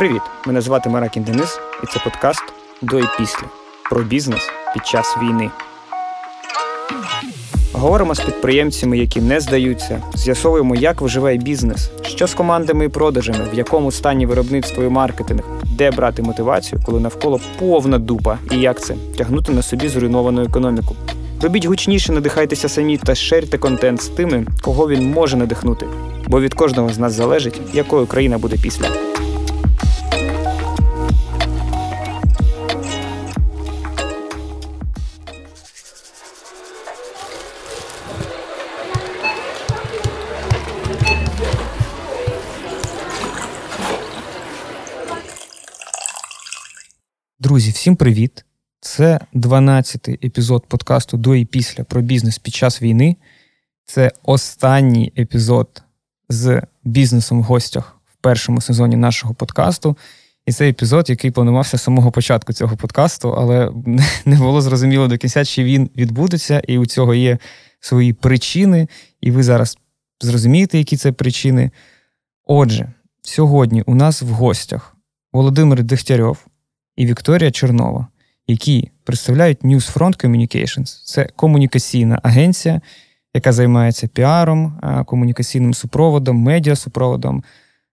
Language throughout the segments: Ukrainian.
Привіт! Мене звати Маракін Денис, і це подкаст до і після про бізнес під час війни. Говоримо з підприємцями, які не здаються, з'ясовуємо, як виживає бізнес, що з командами і продажами, в якому стані виробництво і маркетинг, де брати мотивацію, коли навколо повна дупа, і як це тягнути на собі зруйновану економіку. Робіть гучніше, надихайтеся самі та шерте контент з тими, кого він може надихнути. Бо від кожного з нас залежить, якою країна буде після. Всім привіт! Це 12-й епізод подкасту до і після про бізнес під час війни. Це останній епізод з бізнесом в гостях в першому сезоні нашого подкасту. І це епізод, який планувався з самого початку цього подкасту, але не було зрозуміло до кінця, чи він відбудеться, і у цього є свої причини, і ви зараз зрозумієте, які це причини. Отже, сьогодні у нас в гостях Володимир Дегтярьов і Вікторія Чернова, які представляють Newsfront Communications. Це комунікаційна агенція, яка займається піаром, комунікаційним супроводом, медіасупроводом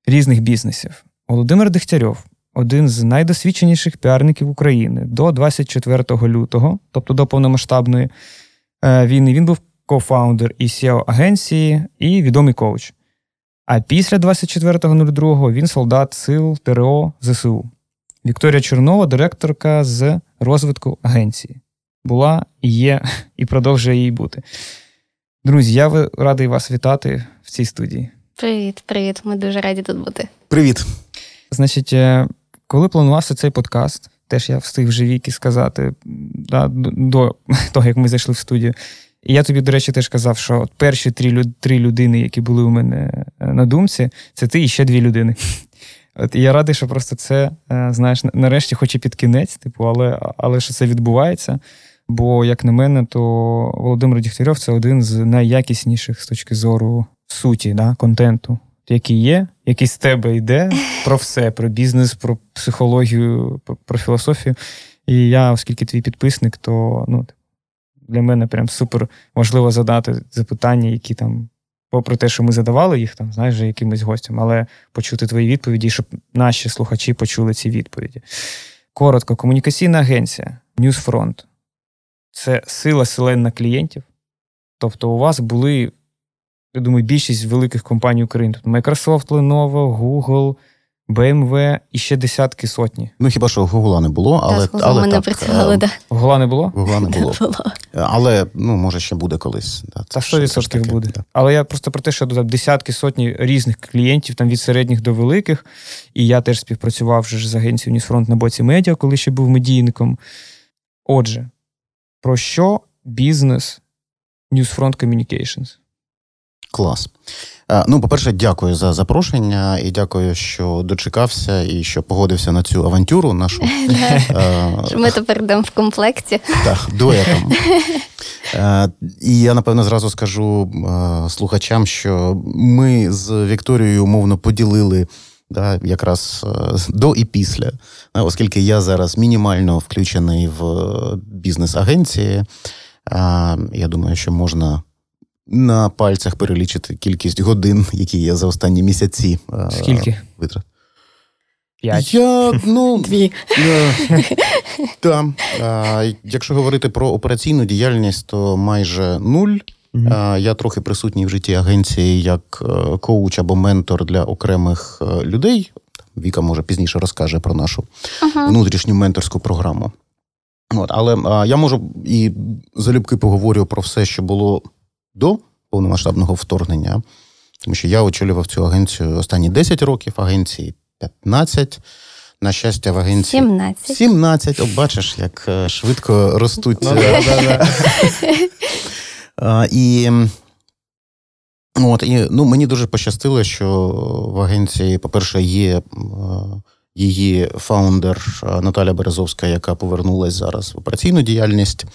різних бізнесів. Володимир Дегтярьов один з найдосвідченіших піарників України до 24 лютого, тобто до повномасштабної е, війни. Він був кофаундер і SEO агенції і відомий коуч. А після 24.02 він солдат сил ТРО ЗСУ. Вікторія Чернова, директорка з розвитку агенції. Була і є, і продовжує їй бути. Друзі, я радий вас вітати в цій студії. Привіт, привіт. Ми дуже раді тут бути. Привіт. Значить, е, коли планувався цей подкаст, теж я встиг вже віки сказати да, до того, як ми зайшли в студію. І я тобі, до речі, теж казав, що от перші три три людини, які були у мене е, на думці, це ти і ще дві людини. От я радий, що просто це, е, знаєш, нарешті, хоч і під кінець, типу, але але що це відбувається. Бо, як на мене, то Володимир Дігтярьов це один з найякісніших з точки зору суті, да, контенту, який є, який з тебе йде про все, про бізнес, про психологію, про філософію. І я, оскільки твій підписник, то ну, для мене прям супер важливо задати запитання, які там попри те, що ми задавали їх там, знаєш, якимось гостям, але почути твої відповіді, щоб наші слухачі почули ці відповіді. Коротко, комунікаційна агенція Newsfront – це сила селена клієнтів. Тобто, у вас були, я думаю, більшість великих компаній України. Microsoft, Lenovo, Google, BMW і ще десятки сотні. Ну хіба що Гугла не було, але так, але ми не працювали, е, да. Гугла не було? Гугла не було. було. Але ну може ще буде колись. Да, Та 100% буде. Да. Але я просто про те, що додав десятки сотні різних клієнтів, там від середніх до великих. І я теж співпрацював вже з агенцією Ньюсфронт на боці медіа, коли ще був медійником. Отже, про що бізнес Newsfront Communications? Клас. Е, ну, по-перше, дякую за запрошення і дякую, що дочекався і що погодився на цю авантюру нашу. Е, ми тепер йдемо в комплекті. Так, дуетом. Е, і я напевно зразу скажу слухачам, що ми з Вікторією умовно поділили. Да, якраз до і після, оскільки я зараз мінімально включений в бізнес-агенції, я думаю, що можна на пальцях перелічити кількість годин, які я за останні місяці е, Скільки? витрат. П'ять. Я, ну, Дві. Так. Якщо говорити про операційну діяльність, то майже нуль. Mm-hmm. Я трохи присутній в житті агенції як е, коуч або ментор для окремих е, людей. Віка, може, пізніше розкаже про нашу uh-huh. внутрішню менторську програму. От, Але а, я можу і залюбки поговорю про все, що було до повномасштабного вторгнення, тому що я очолював цю агенцію останні 10 років, агенції 15. На щастя, в агенції 17. 17. О, бачиш, як е, швидко ростуть. Ну, і от, і ну, мені дуже пощастило, що в агенції, по-перше, є її фаундер Наталя Березовська, яка повернулася зараз в операційну діяльність.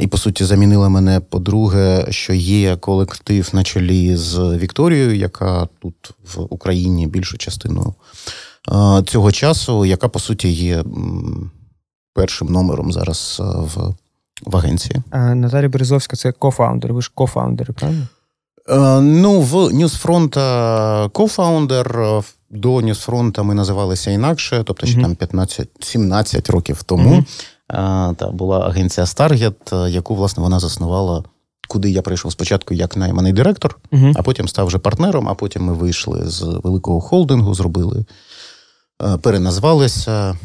І, по суті, замінила мене. По-друге, що є колектив на чолі з Вікторією, яка тут в Україні більшу частину цього часу, яка по суті є першим номером зараз в в агенції. А Наталія Березовська це кофаундер. Ви ж кофаундери, правильно? Ну, в Ньюсфронта кофаундер. До Ньюсфронта ми називалися інакше, тобто ще mm-hmm. там 15-17 років тому. Mm-hmm. Та була агенція Starget, яку власне вона заснувала куди я прийшов спочатку як найманий директор, угу. а потім став вже партнером. А потім ми вийшли з великого холдингу, зробили, е, переназвалися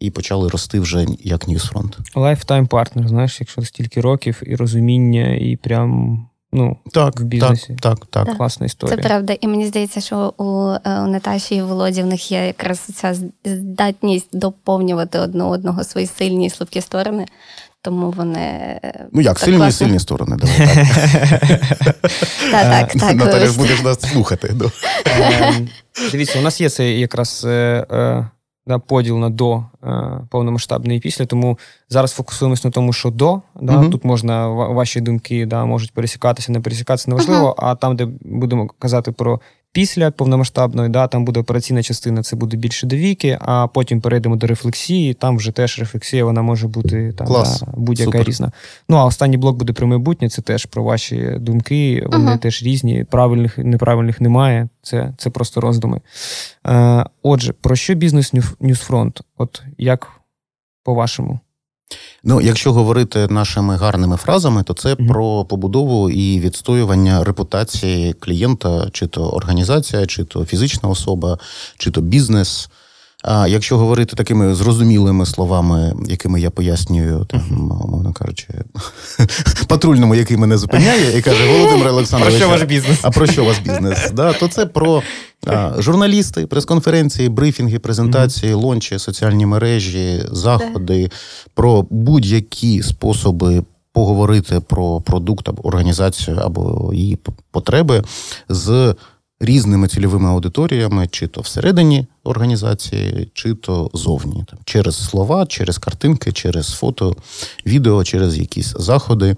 і почали рости вже як Ньюсфронт. Lifetime partner, знаєш, якщо стільки років і розуміння, і прям. Ну, так, в бізнесі. Так, так, так. Класна історія. Це правда. І мені здається, що у, е, у Наташі і Володі в них є якраз ця здатність доповнювати одне одного свої сильні і слабкі сторони. Тому вони. Е, ну як, сильні і сильні сторони. Давай, Так, так, так. Наталя будеш нас слухати. Ем, дивіться, у нас є цей якраз е, е, поділ на до повномасштабне і після, тому зараз фокусуємось на тому, що до. Тут можна ваші думки можуть пересікатися, не пересікатися, неважливо, а там, де будемо казати про Після повномасштабної, да, там буде операційна частина, це буде більше до віки, а потім перейдемо до рефлексії. Там вже теж рефлексія, вона може бути там Клас. Да, будь-яка Супер. різна. Ну а останній блок буде про майбутнє. Це теж про ваші думки. Вони uh теж різні. Правильних неправильних немає. Це це просто роздуми. Е, Отже, про що бізнес Ньюсфронт? От як по-вашому? Ну, якщо говорити нашими гарними фразами, то це mm-hmm. про побудову і відстоювання репутації клієнта, чи то організація, чи то фізична особа, чи то бізнес. А якщо говорити такими зрозумілими словами, якими я пояснюю, там, мовно кажучи, патрульному, який мене зупиняє, і каже, Володимир Олександрович, про що ваш бізнес? А про що ваш бізнес? Да, То це про а, журналісти, прес-конференції, брифінги, презентації, лончі, соціальні мережі, заходи, про будь-які способи. Поговорити про продукт або організацію або її потреби з різними цільовими аудиторіями, чи то всередині організації, чи то зовні, там через слова, через картинки, через фото, відео, через якісь заходи.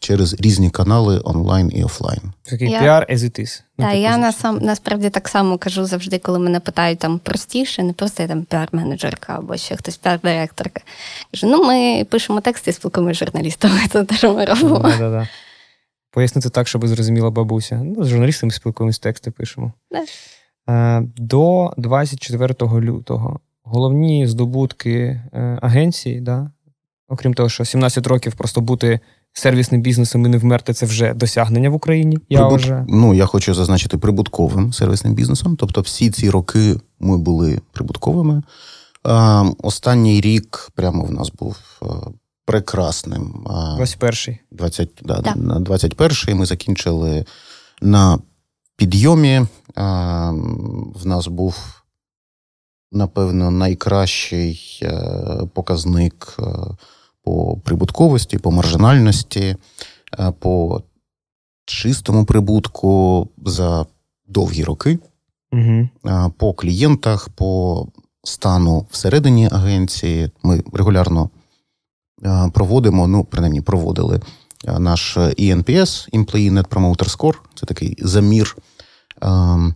Через різні канали онлайн і офлайн. Такий піар as it is. Ну, так, я насам, насправді так само кажу завжди, коли мене питають там простіше, не просто я там піар-менеджерка або ще хтось піар-директорка. Кажу, ну ми пишемо тексти і спілкуємося з журналістами, це те, що ми робимо. Да-да-да. Пояснити так, щоб зрозуміла бабуся. Ну, З журналістами спілкуємось, тексти пишемо. Не. До 24 лютого головні здобутки е, агенції, да? окрім того, що 17 років просто бути сервісним бізнесом і не вмерти це вже досягнення в Україні. Я Прибут... вже... Ну, я хочу зазначити прибутковим сервісним бізнесом. Тобто, всі ці роки ми були прибутковими. Останній рік прямо в нас був е, прекрасним. 21-й. 20, да, да. На 21-й ми закінчили на підйомі. В нас був, напевно, найкращий е, показник е, по прибутковості, по маржинальності, е, по чистому прибутку за довгі роки, угу. по клієнтах, по стану всередині агенції. Ми регулярно проводимо, ну, принаймні, проводили наш ENPS, Employee Net Promoter Score. Це такий замір.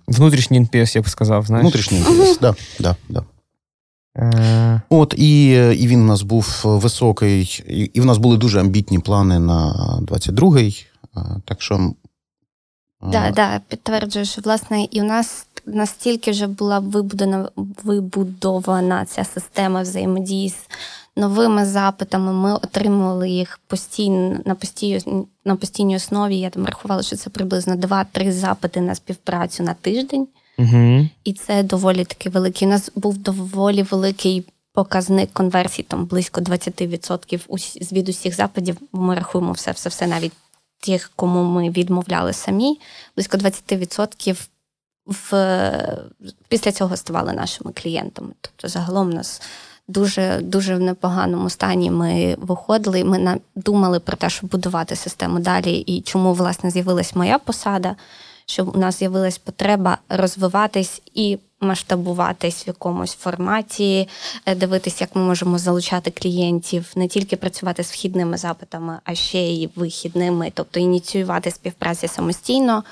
Внутрішній NPS, я б сказав, знаєш. Внутрішній NPS, так, да, да, да. От, і і він у нас був високий, і, і в нас були дуже амбітні плани на 22-й. Так що. Да, да, підтверджую, що власне і у нас настільки вже була вибудована вибудована ця система взаємодії з новими запитами. Ми отримували їх постійно на постійній, на постійній основі. Я там рахувала, що це приблизно 2-3 запити на співпрацю на тиждень. Угу. І це доволі таки великий. У нас був доволі великий показник конверсій, там близько 20% від усіх запитів. Ми рахуємо все, все, все, навіть тих, кому ми відмовляли самі. Близько 20% в після цього ставали нашими клієнтами. Тобто, загалом у нас дуже дуже в непоганому стані ми виходили. Ми думали про те, щоб будувати систему далі, і чому власне з'явилась моя посада, щоб у нас з'явилась потреба розвиватись і масштабуватись в якомусь форматі, е, дивитись, як ми можемо залучати клієнтів, не тільки працювати з вхідними запитами, а ще й вихідними, тобто ініціювати співпраці самостійно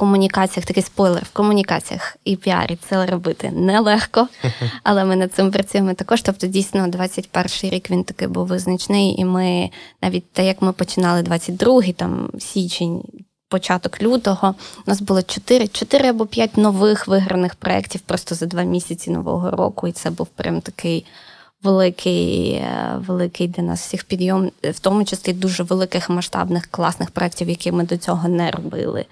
комунікаціях, такий спойлер, в комунікаціях і піарі це робити нелегко, але ми над цим працюємо також. Тобто, дійсно, 21 рік він такий був визначний, і ми навіть те, як ми починали 22-й, там січень. Початок лютого у нас було 4 4 або 5 нових виграних проєктів просто за два місяці нового року, і це був прям такий великий е, великий для нас всіх підйом, в тому числі дуже великих масштабних класних проєктів, які ми до цього не робили.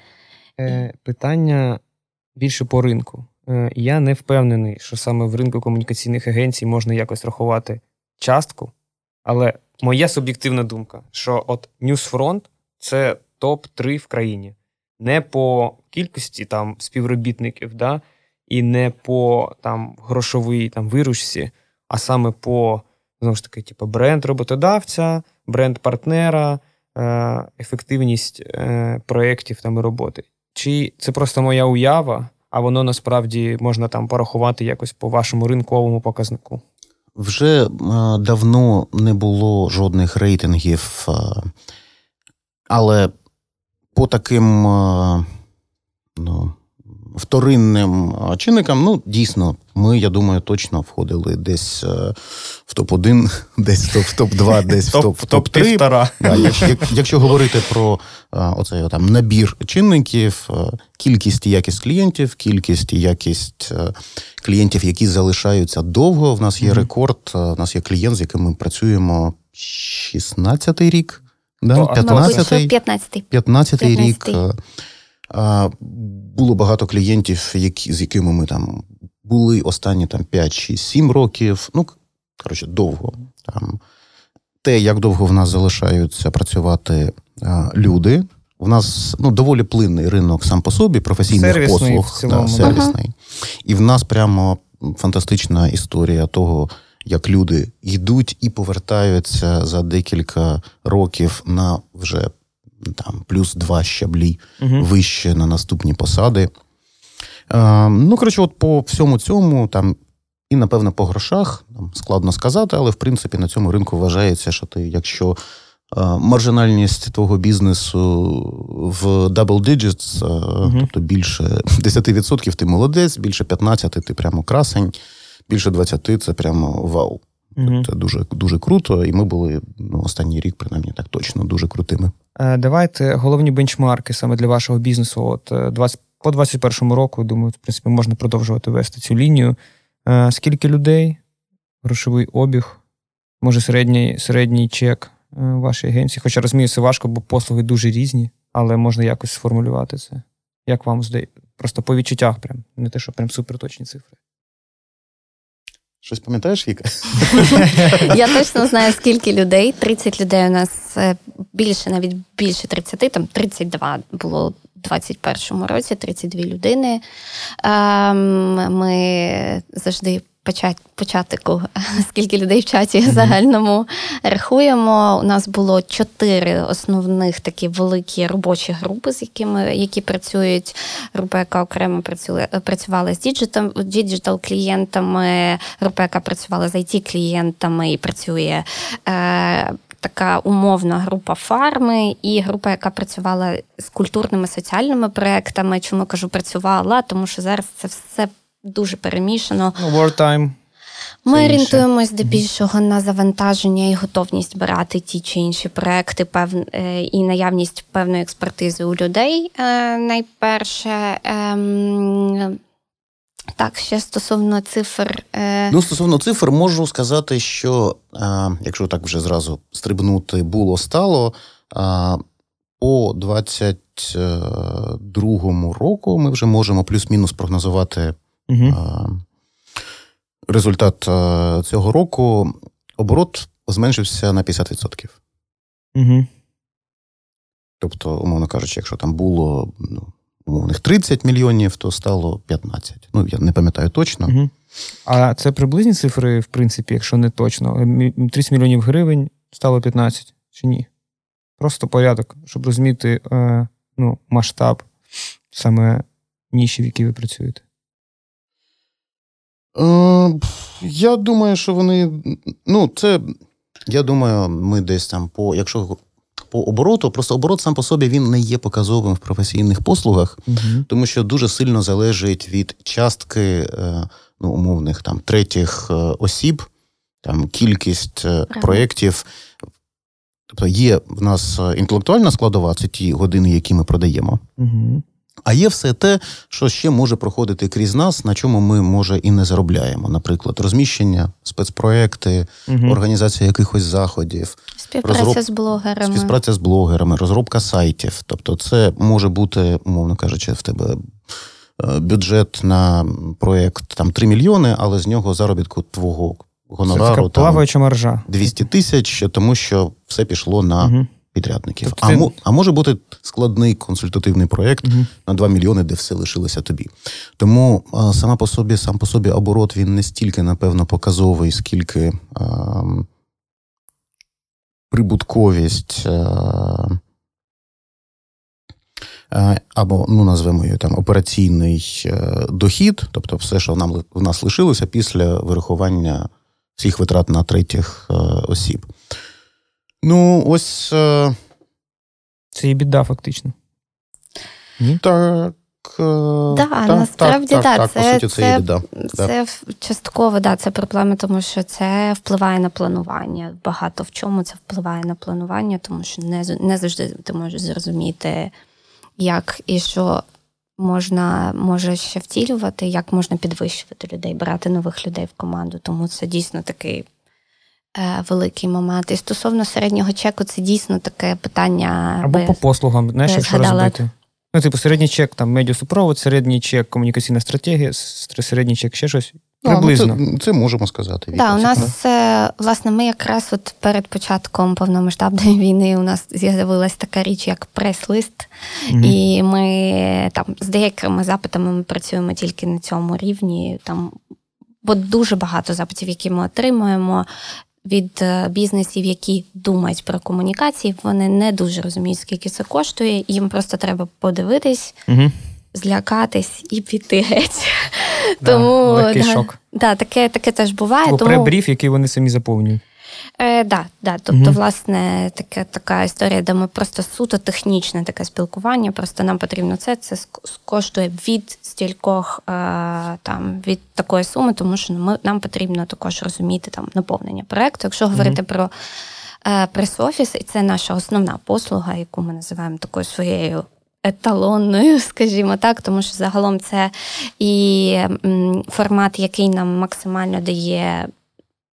Е, питання більше по ринку. Е, я не впевнений, що саме в ринку комунікаційних агенцій можна якось рахувати частку, але моя суб'єктивна думка, що от Newsfront – це топ-3 в країні. Не по кількості там співробітників, да, і не по там грошовій там виручці, а саме по знову ж таки, типу, бренд роботодавця, бренд партнера, е, ефективність проєктів там і роботи. Чи це просто моя уява, а воно насправді можна там порахувати якось по вашому ринковому показнику? Вже е, давно не було жодних рейтингів, е, але по таким е, ну, вторинним чинникам, ну, дійсно, ми, я думаю, точно входили десь в топ-1, десь в топ-2, десь в топ-3. Да, якщо, якщо говорити про оцей там набір чинників, кількість і якість клієнтів, кількість і якість клієнтів, які залишаються довго. В нас є рекорд, у нас є клієнт, з яким ми працюємо 16-й рік. Да? 15-й 15 15 рік. Було багато клієнтів, які, з якими ми там були останні там 5, 6, 7 років. Ну, коротше, довго. Там. Те, як довго в нас залишаються працювати а, люди. У нас ну, доволі плинний ринок сам по собі, професійних сервісний послуг. В цілому. Да, сервісний. Ага. І в нас прямо фантастична історія того, як люди йдуть і повертаються за декілька років на вже там плюс два щаблі угу. вище на наступні посади. Е, ну, коротше, от по всьому цьому там. І, напевно, по грошах там складно сказати, але в принципі на цьому ринку вважається, що ти, якщо е, маржинальність твого бізнесу в double digits, е, uh тобто більше 10%, ти молодець, більше 15% ти прямо красень, більше 20% це прямо вау. Uh-huh. Це дуже дуже круто, і ми були ну, останній рік, принаймні так точно, дуже крутими. Е, давайте головні бенчмарки саме для вашого бізнесу. От 20, е, по 2021 року, думаю, в принципі, можна продовжувати вести цю лінію. Е, скільки людей, грошовий обіг, може середній середній чек вашої агенції? Хоча розумію, це важко, бо послуги дуже різні, але можна якось сформулювати це. Як вам здається? Просто по відчуттях, прям не те, що прям суперточні цифри. Щось пам'ятаєш, Віка? Я точно знаю, скільки людей. 30 людей у нас е, більше, навіть більше 30, там 32 було у 21-му році, 32 людини. Ем, ми завжди початку, скільки людей в чаті mm-hmm. загальному рахуємо. У нас було чотири основних такі великі робочі групи, з якими які працюють. Група, яка окремо працює, працювала з digital, клієнтами, група, яка працювала з IT клієнтами і працює. Е, Така умовна група фарми і група, яка працювала з культурними соціальними проектами. Чому кажу, працювала? Тому що зараз це все дуже перемішано. Ну, Wartime. Ми орієнтуємось здебільшого на завантаження і готовність брати ті чи інші проекти, пев... Е, і наявність певної експертизи у людей. Е, найперше. Ем... Так, ще стосовно цифр. Е... Ну, стосовно цифр, можу сказати, що якщо так вже зразу стрибнути було стало. По 22-му року ми вже можемо плюс-мінус прогнозувати Угу. Результат цього року оборот зменшився на 50%. Угу. Тобто, умовно кажучи, якщо там було ну, умовних 30 мільйонів, то стало 15. Ну, я не пам'ятаю точно. Угу. А це приблизні цифри, в принципі, якщо не точно. 30 мільйонів гривень стало 15 чи ні? Просто порядок, щоб розуміти е, ну, масштаб саме ніші, в якій ви працюєте. Е, я думаю, що вони. Ну, це. Я думаю, ми десь там по. Якщо по обороту. Просто оборот сам по собі він не є показовим в професійних послугах, угу. тому що дуже сильно залежить від частки е, ну, умовних там третіх е, осіб, там кількість е, проєктів. Тобто є в нас інтелектуальна складова, це ті години, які ми продаємо. Угу. А є все те, що ще може проходити крізь нас, на чому ми може і не заробляємо. Наприклад, розміщення, спецпроекти, угу. організація якихось заходів, співпраця розроб... з блогерами, співпраця з блогерами, розробка сайтів. Тобто, це може бути, умовно кажучи, в тебе. Е, бюджет на проєкт там 3 мільйони, але з нього заробітку твого гонорару Це така плаваюча маржа. 200 тисяч, тому що все пішло на угу підрядників. Тобто, а ти... а може бути складний консультативний проєкт угу. на 2 мільйони, де все лишилося тобі. Тому а, сама по собі, сам по собі оборот він не стільки, напевно, показовий, скільки а, прибутковість. А, або, ну, назвемо її там операційний е, дохід, тобто все, що нам в нас лишилося після вирахування всіх витрат на третіх е, осіб. Ну, ось. Е... Це і біда, фактично. Ні? Так. Е, да, так, насправді так, так, так, це, по суті, це, це, біда. це частково да, це проблема, тому що це впливає на планування. Багато в чому це впливає на планування, тому що не не завжди ти можеш зрозуміти, як і що можна може ще втілювати, як можна підвищувати людей, брати нових людей в команду. Тому це дійсно такий великий момент. І стосовно середнього чеку, це дійсно таке питання. Або без, по послугам, знаєш, якщо розбити. Ну, типу, середній чек, там медіасупровод, середній чек, комунікаційна стратегія, середній чек ще щось. Приблизно. Ну, це, це можемо сказати. Да, у нас, е, власне, ми якраз от перед початком повномасштабної війни у нас з'явилася така річ, як прес-лист, mm і ми там з деякими запитами ми працюємо тільки на цьому рівні. Там Бо дуже багато запитів, які ми отримуємо, від е, бізнесів, які думають про комунікації, вони не дуже розуміють, скільки це коштує. Їм просто треба подивитись, угу. злякатись і піти геть. Да, Тому да, шок. Да, таке таке теж буває. Тому... Пребріф, який вони самі заповнюють. Е, да, да. Тобто, угу. власне, така така історія, де ми просто суто технічне таке спілкування. Просто нам потрібно це. Це коштує від стількох е, там від такої суми, тому що ми нам потрібно також розуміти там наповнення проекту. Якщо угу. говорити про е, прес-офіс, і це наша основна послуга, яку ми називаємо такою своєю. Еталонною, скажімо так, тому що загалом це і формат, який нам максимально дає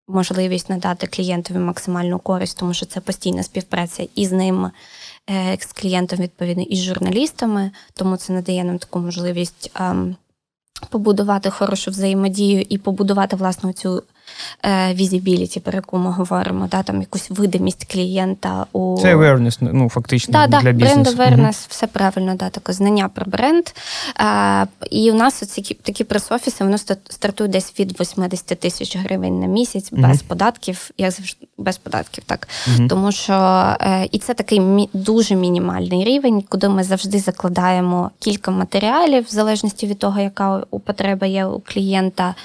можливість надати клієнтові максимальну користь, тому що це постійна співпраця із ним, е, з клієнтом, відповідно, і з журналістами, тому це надає нам таку можливість. Ем, побудувати хорошу взаємодію і побудувати власну цю візібіліті, про яку ми говоримо, да, там якусь видимість клієнта у це awareness, ну фактично да, для да, бізнесу. бренд awareness, угу. все правильно, да, таке знання про бренд. А, І у нас оці такі прес-офіси, воно стартує десь від 80 тисяч гривень на місяць без податків, як завжди без податків, так угу. тому що е, і це такий мі, дуже мінімальний рівень, куди ми завжди закладаємо кілька матеріалів, в залежності від того, яка у потреба є у клієнта.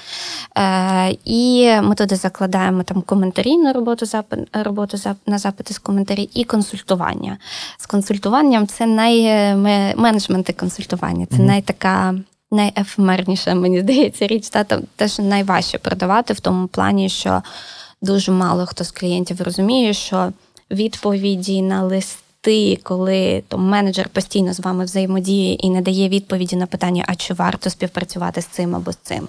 Е, І ми туди закладаємо там коментарі на роботу запит, роботу на запити з коментарі і консультування. З консультуванням це найменеджмент і консультування. Це mm-hmm. найтака. Найефемерніша, мені здається, річ, та теж найважче продавати в тому плані, що дуже мало хто з клієнтів розуміє, що відповіді на лист ти, коли то менеджер постійно з вами взаємодіє і не дає відповіді на питання, а чи варто співпрацювати з цим або з цим,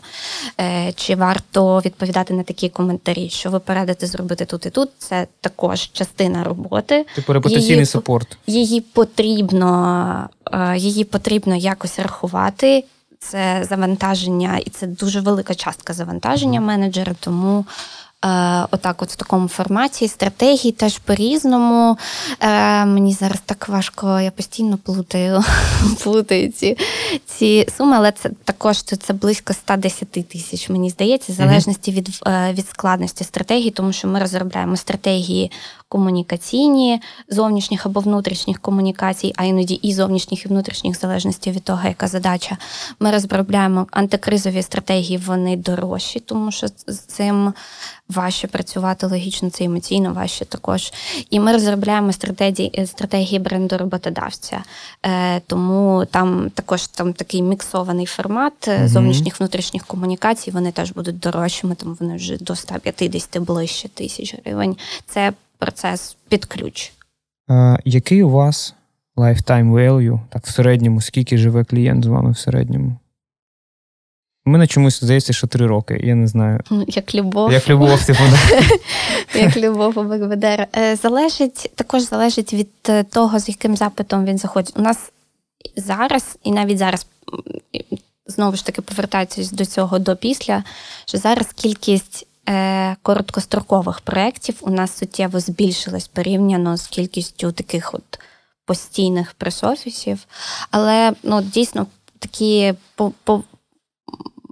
е, чи варто відповідати на такі коментарі, що ви порадите зробити тут і тут, це також частина роботи. Типу репутаційний супорт. Її потрібно, е, її потрібно якось рахувати. Це завантаження, і це дуже велика частка завантаження менеджера, тому. Е, отак, от в такому форматі. Стратегії теж по-різному. Е, мені зараз так важко, я постійно плутаю плутаю ці ці суми, але це також це близько 110 тисяч, мені здається, в залежності від, е, від складності стратегії, тому що ми розробляємо стратегії комунікаційні, зовнішніх або внутрішніх комунікацій, а іноді і зовнішніх і внутрішніх, залежності від того, яка задача. Ми розробляємо антикризові стратегії, вони дорожчі, тому що з цим важче працювати логічно, це емоційно важче також. І ми розробляємо стратегії е, стратегії бренду роботодавця. Е, Тому там також там такий міксований формат mm-hmm. зовнішніх внутрішніх комунікацій. Вони теж будуть дорожчими, тому вони вже до 150 ближче тисяч гривень. Це процес під ключ. Е, Який у вас lifetime value, так в середньому, скільки живе клієнт з вами в середньому? Мене чомусь здається, що три роки. Я не знаю. Як любов. Як любов, типу, Як любов у Бекведер. Залежить, також залежить від е, того, з яким запитом він заходить. У нас зараз, і навіть зараз, знову ж таки, повертаючись до цього до після, що зараз кількість е, короткострокових проєктів у нас суттєво збільшилась порівняно з кількістю таких от постійних пресофісів. Але ну, дійсно такі по, по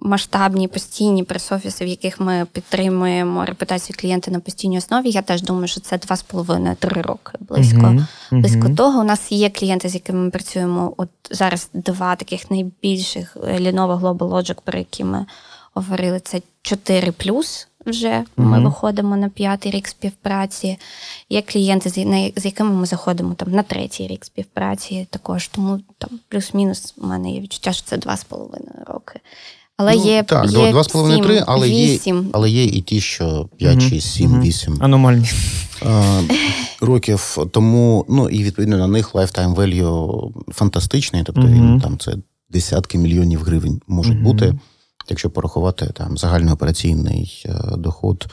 масштабні постійні прес-офіси, в яких ми підтримуємо репутацію клієнта на постійній основі. Я теж думаю, що це 2,5-3 роки близько. Uh-huh. Близько uh-huh. того. У нас є клієнти, з якими ми працюємо. От зараз два таких найбільших Lenovo Global Logic, про які ми говорили, це 4 вже ми виходимо на п'ятий рік співпраці. Є клієнти, з якими ми заходимо там на третій рік співпраці також. Тому там плюс-мінус у мене є відчуття, що це 2,5 роки. Але ну, є так, є 2,5-3, але є але є і ті, що 5, 6, 7, 8 аномальні років. Тому ну і відповідно на них lifetime value фантастичний. Тобто він там це десятки мільйонів гривень можуть бути, якщо порахувати там загальноопераційний е, доход.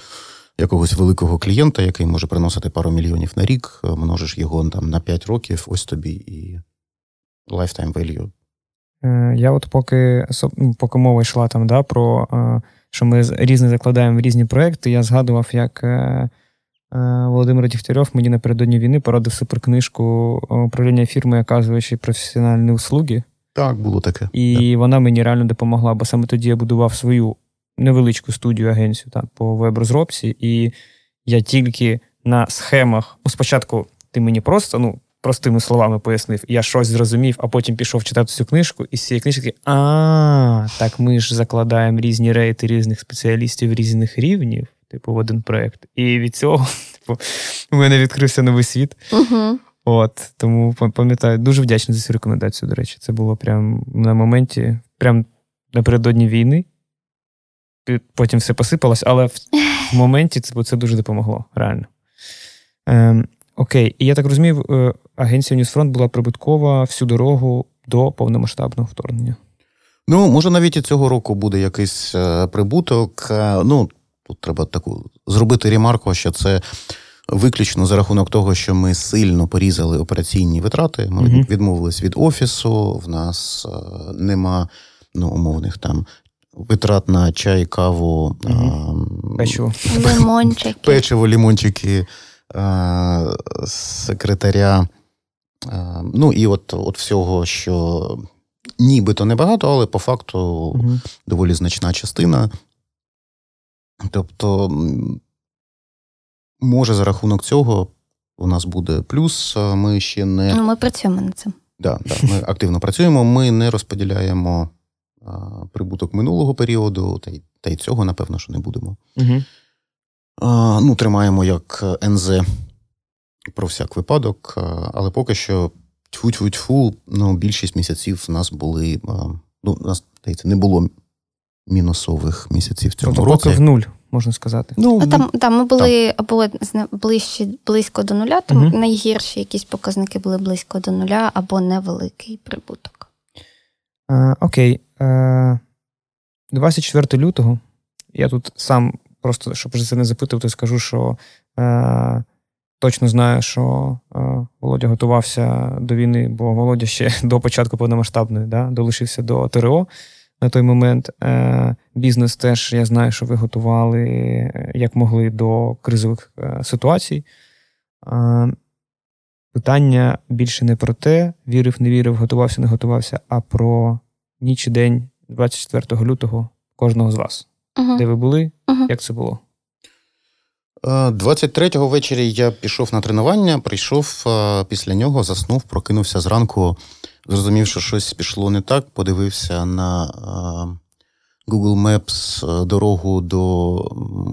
Якогось великого клієнта, який може приносити пару мільйонів на рік, множиш його там на 5 років, ось тобі і lifetime value Е, я от поки ну, поки мова йшла там, да, про е, що ми різне закладаємо в різні проекти, я згадував, як е, Володимир Дігтярьов мені напередодні війни порадив суперкнижку управління фірми, оказуючи професіональні услуги. Так, було таке. І так. вона мені реально допомогла, бо саме тоді я будував свою невеличку студію агенцію там, по веб-розробці, і я тільки на схемах. Ну, спочатку ти мені просто ну, простими словами пояснив, я щось зрозумів, а потім пішов читати цю книжку, і з цієї книжки а, так ми ж закладаємо різні рейти різних спеціалістів різних рівнів, типу, в один проєкт. І від цього, типу, у мене відкрився новий світ. Угу. От, Тому пам'ятаю, дуже вдячний за цю рекомендацію, до речі. Це було прям на моменті, прям напередодні війни. Потім все посипалось, але в моменті це це дуже допомогло, реально. Ем, Окей, і я так розумію, е, агенція Ньюсфронт була прибуткова всю дорогу до повномасштабного вторгнення. Ну, може, навіть і цього року буде якийсь е, прибуток. Е, ну, тут треба таку зробити ремарку, що це виключно за рахунок того, що ми сильно порізали операційні витрати. Ми mm відмовились від офісу, в нас нема ну, умовних там. Витрат на чай, каву, mm печиво, лимончики. печиво, лімончики, секретаря. Ну і от от всього, що нібито небагато, але по факту угу. доволі значна частина. Тобто, може, за рахунок цього у нас буде плюс. Ми ще не. Ну, Ми працюємо над цим. Да, да, Ми активно працюємо. Ми не розподіляємо а, прибуток минулого періоду, та й та й цього, напевно, що не будемо. Угу. А, ну, Тримаємо як НЗ про всяк випадок, але поки що тьфу-тьфу-тьфу, ну, більшість місяців в нас були. Ну, у нас здається, не було мінусових місяців в цьому тобто. Поки в нуль, можна сказати. Ну, а там там ми були або ближче, близько до нуля, там угу. найгірші якісь показники були близько до нуля, або невеликий прибуток. А, Окей. А, 24 лютого. Я тут сам просто щоб вже це не запитав, то скажу, що. А, Точно знаю, що е, Володя готувався до війни, бо Володя ще до початку повномасштабної да, долишився до ТРО на той момент. Е, Бізнес теж я знаю, що ви готували е, як могли до кризових е, ситуацій. Питання більше не про те, вірив, не вірив, готувався, не готувався, а про ніч і день 24 лютого кожного з вас. uh Де ви були? uh Як це було? 23-го ввечері я пішов на тренування, прийшов після нього, заснув, прокинувся зранку, зрозумів, що щось пішло не так. Подивився на Google Maps дорогу до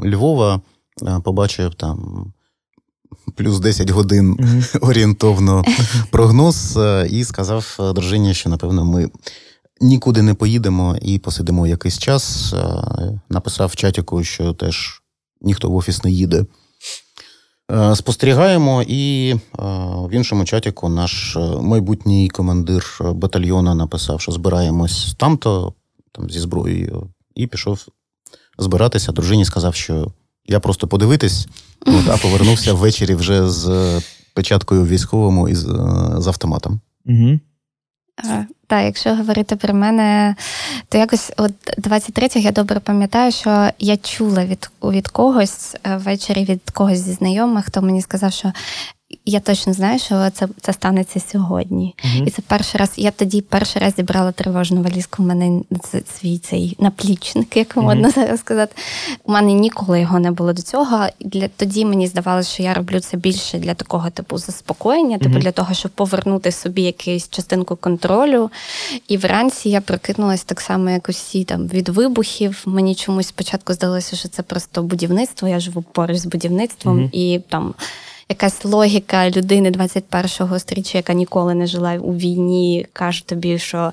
Львова. побачив там плюс 10 годин mm-hmm. орієнтовно прогноз і сказав дружині, що напевно ми нікуди не поїдемо і посидимо якийсь час. Написав в чатіку, що теж ніхто в офіс не їде. Спостерігаємо, і в іншому чатіку наш майбутній командир батальйона написав, що збираємось там-то, там зі зброєю, і пішов збиратися. Дружині сказав, що я просто подивитись, от, а повернувся ввечері вже з печаткою військовому і з, з автоматом. Угу. Так, якщо говорити про мене, то якось от 23-го я добре пам'ятаю, що я чула від від когось е, ввечері від когось зі знайомих, хто мені сказав, що я точно знаю, що це це станеться сьогодні. Uh-huh. І це перший раз. Я тоді перший раз зібрала тривожну валізку. У мене свій цей наплічник, як модно uh-huh. зараз сказати. У мене ніколи його не було до цього. Для тоді мені здавалося, що я роблю це більше для такого типу заспокоєння, типу uh-huh. для того, щоб повернути собі якусь частинку контролю. І вранці я прокинулась так само, як усі там від вибухів. Мені чомусь спочатку здалося, що це просто будівництво. Я живу поруч з будівництвом і там якась логіка людини 21-го стріччя, яка ніколи не жила у війні, каже тобі, що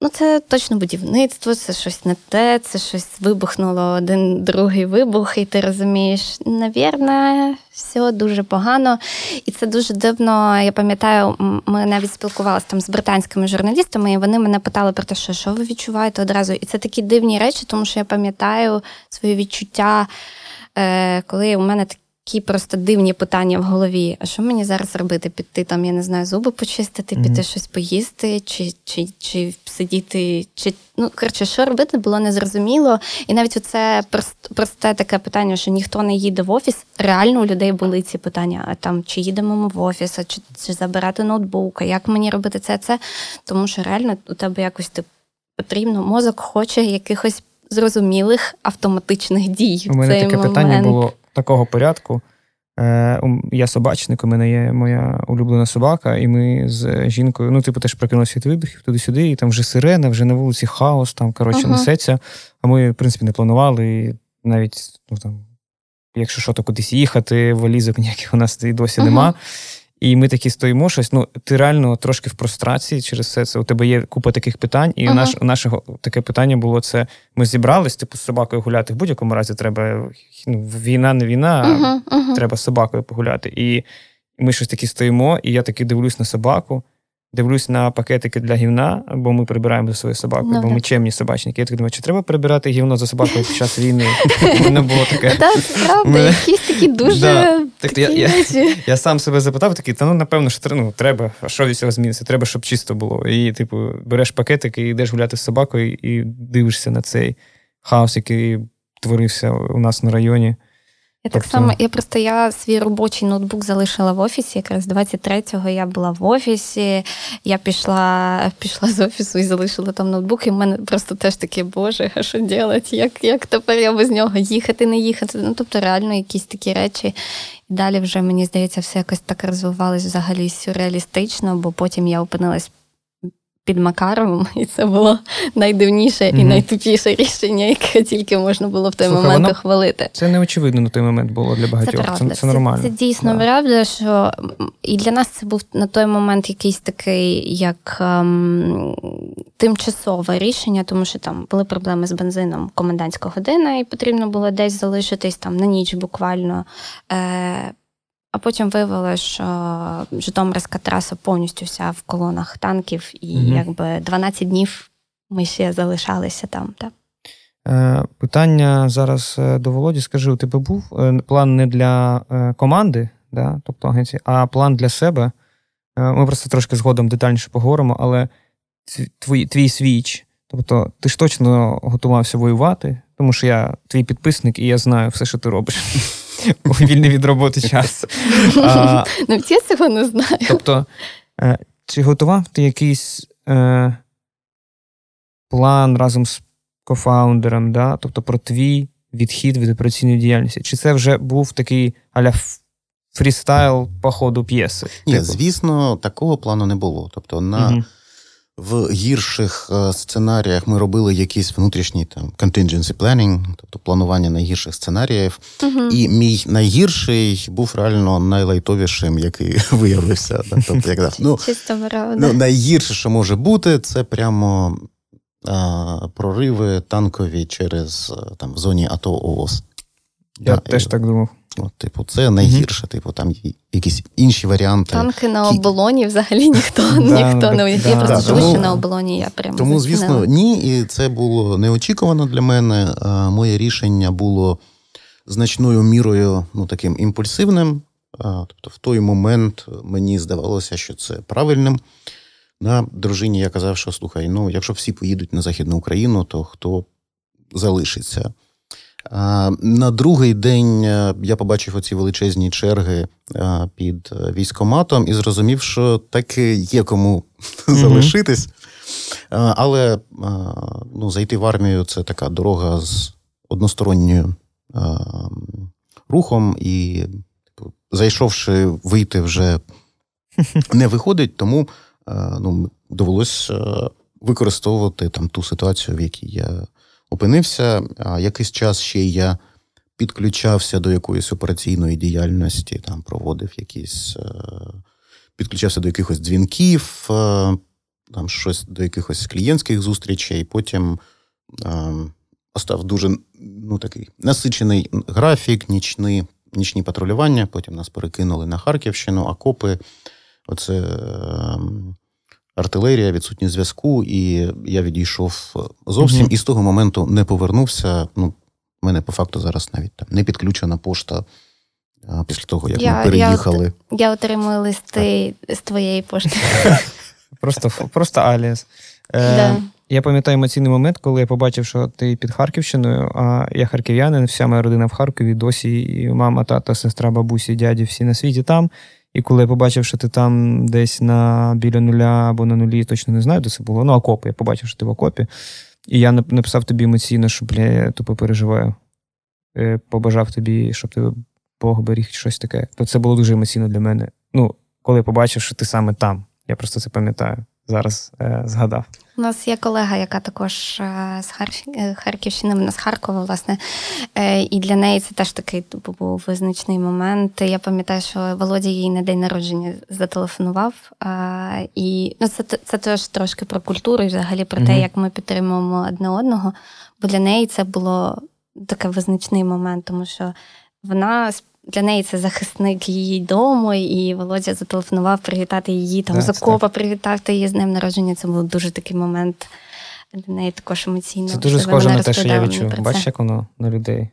ну це точно будівництво, це щось не те, це щось вибухнуло один другий вибух, і ти розумієш, навірно, все дуже погано. І це дуже дивно. Я пам'ятаю, ми навіть спілкувалися там з британськими журналістами, і вони мене питали про те, що що ви відчуваєте одразу. І це такі дивні речі, тому що я пам'ятаю свої відчуття, е, коли у мене такі такі просто дивні питання в голові. А що мені зараз робити? Піти там, я не знаю, зуби почистити, піти mm-hmm. щось поїсти, чи чи, чи сидіти, чи ну коротше, що робити, було незрозуміло. І навіть оце прост, просте таке питання, що ніхто не їде в офіс. Реально у людей були ці питання: а там чи їдемо ми в офіс, а чи, чи забирати ноутбук, а як мені робити це, це? Тому що реально у тебе якось тип, потрібно, мозок хоче якихось зрозумілих автоматичних дій. У мене таке момент. питання було такого порядку. Е, Я собачник, у мене є моя улюблена собака, і ми з жінкою, ну, типу, теж прокинулися від вибухів туди-сюди, і там вже сирена, вже на вулиці хаос, там, коротше, uh-huh. несеться. А ми, в принципі, не планували. І навіть, ну там, якщо що, то кудись їхати, валізок ніяких у нас і досі uh-huh. нема. І ми такі стоїмо щось. Ну, ти реально трошки в прострації через все це. У тебе є купа таких питань, і uh-huh. наш, наше таке питання було: це ми зібрались, типу, з собакою гуляти. В будь-якому разі треба ну, війна, не війна, uh-huh. Uh-huh. треба з собакою погуляти. І ми щось такі стоїмо, і я таки дивлюсь на собаку дивлюсь на пакетики для гівна, бо ми прибираємо за свою собаку, ну, бо ми чемні собачники. Я так думаю, чи треба прибирати гівно за собакою під час війни? Мене було таке. Так, правда, якісь такі дуже. Я сам себе запитав, такий, та ну напевно, що ну, треба, а що від цього зміниться? Треба, щоб чисто було. І, типу, береш пакетики і йдеш гуляти з собакою, і дивишся на цей хаос, який творився у нас на районі. Я так само, я просто я свій робочий ноутбук залишила в офісі. Якраз 23-го я була в офісі, я пішла пішла з офісу і залишила там ноутбук, і в мене просто теж таке, боже, а що робити? Як як тепер я без нього їхати, не їхати? Ну, тобто, реально якісь такі речі. І далі вже, мені здається, все якось так розвивалось взагалі сюрреалістично, бо потім я опинилась під Макаровим, і це було найдивніше mm-hmm. і найтупіше рішення, яке тільки можна було в той Слухай, момент ухвалити. Це неочевидно на той момент було для багатьох. Це правда. Це, це нормально. Це, це дійсно да. правда, що і для нас це був на той момент якийсь такий, як ем, тимчасове рішення, тому що там були проблеми з бензином комендантська година, і потрібно було десь залишитись там на ніч буквально. Е, а потім виявилося, що Житомирська траса повністю вся в колонах танків, і угу. якби 12 днів ми ще залишалися там. Так. Е, питання зараз е, до Володі. Скажи, у тебе був е, план не для команди, да, тобто агенції, а план для себе. Ми просто трошки згодом детальніше поговоримо, але твій твій свіч, тобто ти ж точно готувався воювати, тому що я твій підписник і я знаю все, що ти робиш. У вільний від роботи час. Ну, я цього не знаю. Тобто, е, чи готував ти якийсь е, план разом з кофаундером, да? тобто про твій відхід від операційної діяльності? Чи це вже був такий аля фрістайл по ходу п'єси? Ні, типу? звісно, такого плану не було. Тобто, на. Угу. В гірших е, сценаріях ми робили якийсь внутрішній там contingency planning, тобто планування найгірших сценаріїв. uh І мій найгірший був реально найлайтовішим, який виявився. Тобто, як ну, ну, найгірше, що може бути, це прямо а, прориви танкові через там в зоні АТО ООС. Я да, теж і, так думав. От, Типу, це найгірше, mm-hmm. типу, там є якісь інші варіанти. Танки на оболоні взагалі ніхто ніхто не уявляє. Я просто живу, що на оболоні я прямо. Тому, звісно, ні, і це було неочікувано для мене. Моє рішення було значною мірою ну, таким імпульсивним. Тобто, в той момент мені здавалося, що це правильним. На дружині я казав, що слухай, ну якщо всі поїдуть на Західну Україну, то хто залишиться? На другий день е, я побачив оці величезні черги е, під військоматом і зрозумів, що таки є кому mm-hmm. залишитись. Але ну, зайти в армію це така дорога з односторонньою рухом, і, типу, зайшовши, вийти вже не виходить, тому ну, довелося використовувати там ту ситуацію, в якій я опинився. А якийсь час ще я підключався до якоїсь операційної діяльності, там проводив якісь, е, підключався до якихось дзвінків, е, там щось до якихось клієнтських зустрічей. Потім е, став дуже ну, такий насичений графік, нічні, нічні патрулювання. Потім нас перекинули на Харківщину, окопи. Оце артилерія, відсутність зв'язку, і я відійшов зовсім. mm І з того моменту не повернувся. Ну, в мене по факту зараз навіть там не підключена пошта. Після того, як я, ми переїхали. Я, я отримую листи так. з твоєї пошти. Просто просто аліас. Е, да. Я пам'ятаю емоційний момент, коли я побачив, що ти під Харківщиною, а я харків'янин, вся моя родина в Харкові, досі і мама, тата, сестра, бабусі, дяді, всі на світі там. І коли я побачив, що ти там десь на біля нуля або на нулі, точно не знаю, де це було. Ну, окопи. Я побачив, що ти в окопі. І я написав тобі емоційно, що бля, я тупо переживаю. Е, побажав тобі, щоб ти Бог беріг щось таке. То це було дуже емоційно для мене. Ну, коли я побачив, що ти саме там. Я просто це пам'ятаю. Зараз е, згадав. У нас є колега, яка також е, з е, Харківщини, вона з Харкова, власне, е, і для неї це теж такий типу, був визначний момент. Я пам'ятаю, що Володя їй на день народження зателефонував. І ну, це це теж трошки про культуру і взагалі про mm те, як ми підтримуємо одне одного. Бо для неї це було такий визначний момент, тому що вона для неї це захисник її дому, і Володя зателефонував привітати її там з окопа, привітати її з днем народження. Це був дуже такий момент. Для неї також емоційно. Це дуже схоже на те, що я відчув. Бачиш, як воно на людей.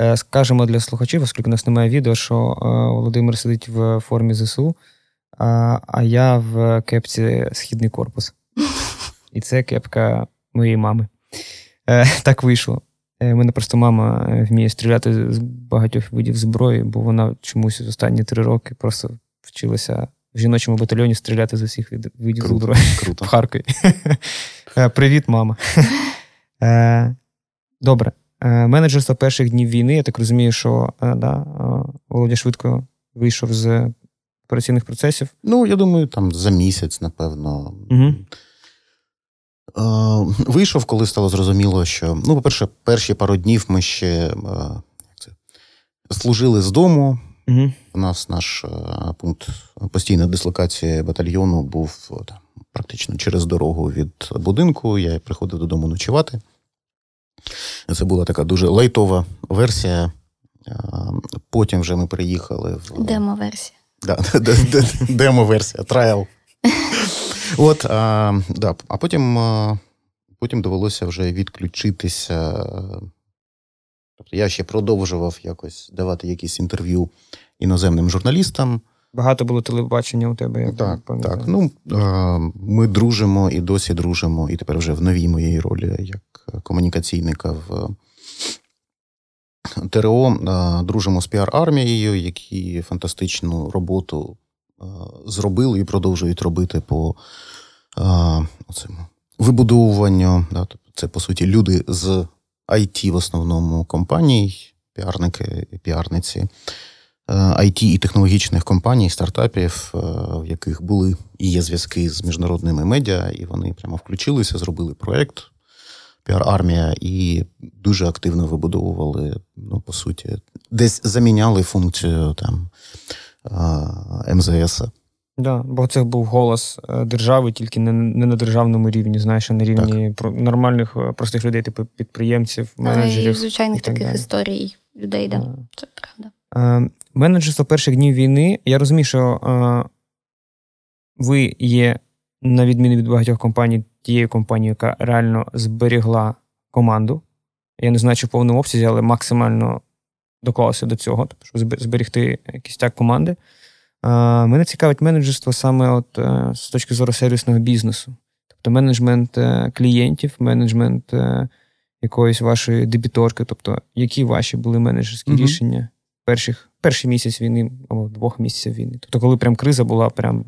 Е, скажемо для слухачів, оскільки у нас немає відео, що е, Володимир сидить в формі ЗСУ, а я в кепці Східний корпус. І це кепка моєї мами. Е, так вийшло. У е, мене просто мама е, вміє стріляти з багатьох видів зброї, бо вона чомусь останні три роки просто вчилася в жіночому батальйоні стріляти з усіх видів круто, зброї круто. в Харкові. Е, привіт, мама. Добре. Менеджерство перших днів війни, я так розумію, що да, Володя швидко вийшов з операційних процесів. Ну, я думаю, там за місяць, напевно. Угу. Е, вийшов, коли стало зрозуміло, що ну, по-перше, перші пару днів ми ще е, як це, служили з дому. Угу. У нас наш е, пункт постійної дислокації батальйону був там, практично через дорогу від будинку. Я приходив додому ночувати. Це була така дуже лайтова версія. Потім вже ми приїхали в демо-версія. Да, Демо-версія, трайл. От, а, да, а потім потім довелося вже відключитися. Тобто я ще продовжував якось давати якісь інтерв'ю іноземним журналістам. Багато було телебачення у тебе, як так. Так, ну ми дружимо і досі дружимо, і тепер вже в новій моїй ролі як комунікаційника в ТРО дружимо з піар-армією, які фантастичну роботу зробили і продовжують робити по оцим вибудовуванню. Да, тобто Це, по суті, люди з IT в основному компаній, піарники і піарниці. IT і технологічних компаній, стартапів, в яких були і є зв'язки з міжнародними медіа, і вони прямо включилися, зробили проект піар-армія і дуже активно вибудовували, ну, по суті, десь заміняли функцію там МЗС. Да, бо це був голос е, держави, тільки не не на державному рівні, знаєш, а на рівні так. нормальних е, простих людей, типу підприємців, менеджерів. І звичайних і таких далі. історій людей, да. А. це правда. Е, менеджерство перших днів війни. Я розумію, що е, ви є, на відміну від багатьох компаній, тією компанією, яка реально зберігла команду. Я не знаю, чи в повному обсязі, але максимально доклалося до цього, тобто, щоб зберегти кістяк команди. Мене цікавить менеджерство саме от е, з точки зору сервісного бізнесу. Тобто менеджмент е, клієнтів, менеджмент е, якоїсь вашої дебіторки, тобто, які ваші були менеджерські uh рішення перших, перший місяць війни або двох місяців війни. Тобто, коли прям криза була прям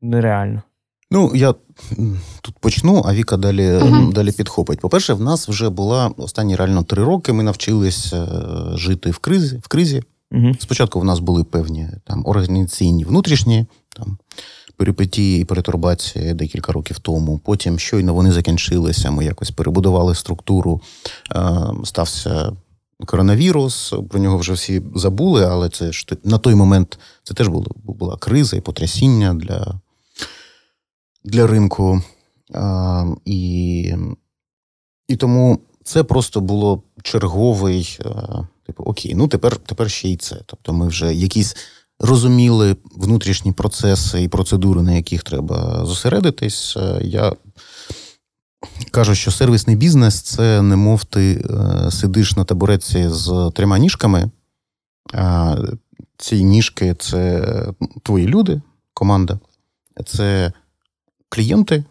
нереально. Ну, я тут почну, а Віка далі uh далі підхопить. По-перше, в нас вже була останні реально три роки. Ми навчилися жити в кризі. в кризі. Угу. Спочатку в нас були певні там організаційні внутрішні там перипетії і перетурбації декілька років тому. Потім, щойно вони закінчилися, ми якось перебудували структуру, е, стався. Коронавірус, про нього вже всі забули, але це ж на той момент це теж було, була криза і потрясіння для для ринку. А, І і тому це просто було черговий Типу, окей, ну тепер тепер ще й це. Тобто ми вже якісь розуміли внутрішні процеси і процедури, на яких треба зосередитись. Е, я кажу, що сервісний бізнес це не мов ти е, сидиш на табуреці з трьома ніжками. Ці ніжки це твої люди, команда, це клієнти,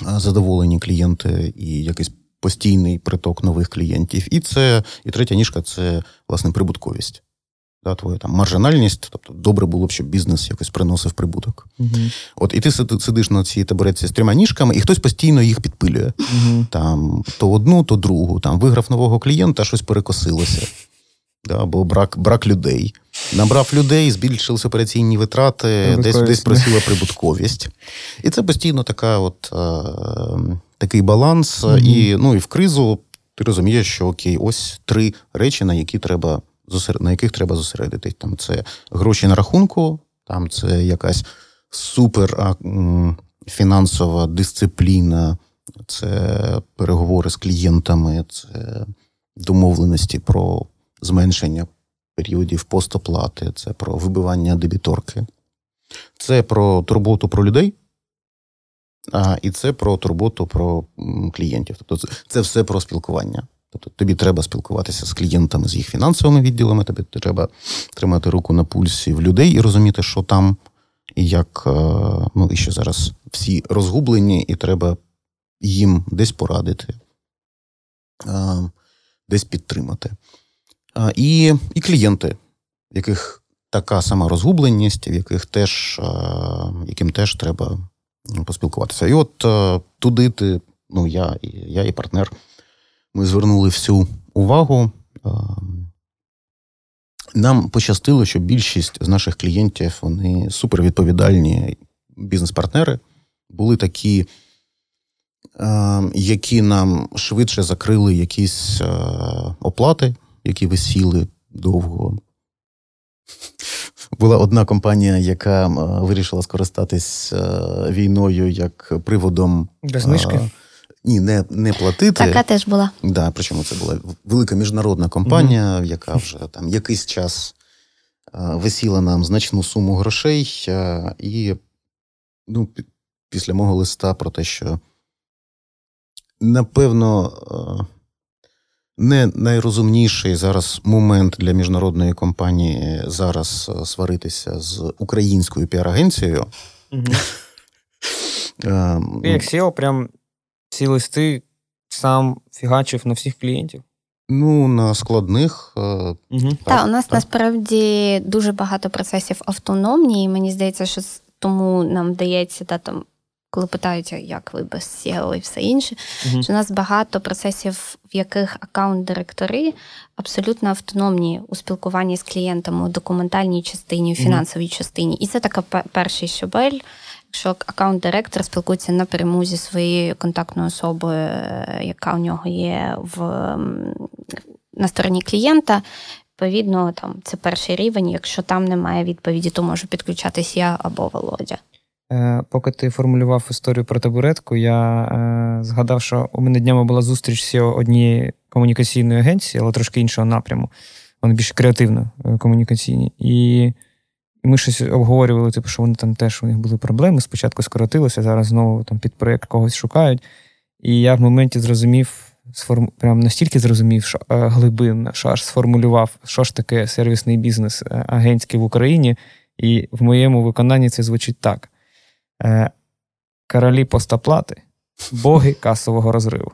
задоволені клієнти і якийсь постійний приток нових клієнтів. І це, і третя ніжка це власне прибутковість. Да, твоя там маржинальність, тобто добре було б, щоб бізнес якось приносив прибуток. Угу. От і ти сидиш на цій табуреці з трьома ніжками, і хтось постійно їх підпилює. Угу. Там то одну, то другу. Там виграв нового клієнта, щось перекосилося. Да, Бо брак брак людей. Набрав людей, збільшилися операційні витрати, десь десь просила прибутковість. І це постійно така от. Е- такий баланс, mm-hmm. і ну, і в кризу ти розумієш, що окей, ось три речі, на які треба на яких треба зосередитись. Там це гроші на рахунку, там це якась супер фінансова дисципліна, це переговори з клієнтами, це домовленості про зменшення періодів постоплати, це про вибивання дебіторки, це про турботу про людей. А, І це про турботу про клієнтів. Тобто, це, все про спілкування. Тобто тобі треба спілкуватися з клієнтами, з їх фінансовими відділами, тобі треба тримати руку на пульсі в людей і розуміти, що там, і як е, ну, і що зараз всі розгублені, і треба їм десь порадити, е, десь підтримати. І і клієнти, в яких така сама розгубленість, в яких теж, е, яким теж треба поспілкуватися. І от е, туди ти, ну я я і партнер, ми звернули всю увагу. Е, нам пощастило, що більшість з наших клієнтів вони супервідповідальні бізнес-партнери, були такі, е, які нам швидше закрили якісь оплати, які висіли довго була одна компанія, яка вирішила скористатись війною як приводом Для знижки? Ні, не не платити. Така теж була. Да, Причому це була велика міжнародна компанія, mm-hmm. яка вже там якийсь час висіла нам значну суму грошей. І ну, після мого листа про те, що напевно не найрозумніший зараз момент для міжнародної компанії зараз е, сваритися з українською піар-агенцією. Ти як SEO прям ці листи сам фігачив на всіх клієнтів? Ну, на складних. Угу. Так, у нас насправді дуже багато процесів автономні, і мені здається, що тому нам вдається та, там, коли питають, як ви без SEO і все інше, uh що у нас багато процесів, в яких аккаунт-директори абсолютно автономні у спілкуванні з клієнтами у документальній частині, у фінансовій uh частині. І це така перший щобель. Якщо аккаунт-директор спілкується напряму зі своєю контактною особою, е, яка у нього є в на стороні клієнта, відповідно, там це перший рівень. Якщо там немає відповіді, то можу підключатись я або Володя. Е, поки ти формулював історію про табуретку, я е, згадав, що у мене днями була зустріч з однієї комунікаційної агенції, але трошки іншого напряму. Вони більш креативно е, комунікаційні. І ми щось обговорювали, типу, що вони там теж у них були проблеми. Спочатку скоротилося, зараз знову там під проєкт когось шукають. І я в моменті зрозумів, сформ... прям настільки зрозумів, що глибинно, що аж сформулював, що ж таке сервісний бізнес агентський в Україні. І в моєму виконанні це звучить так: королі постоплати, боги касового розриву.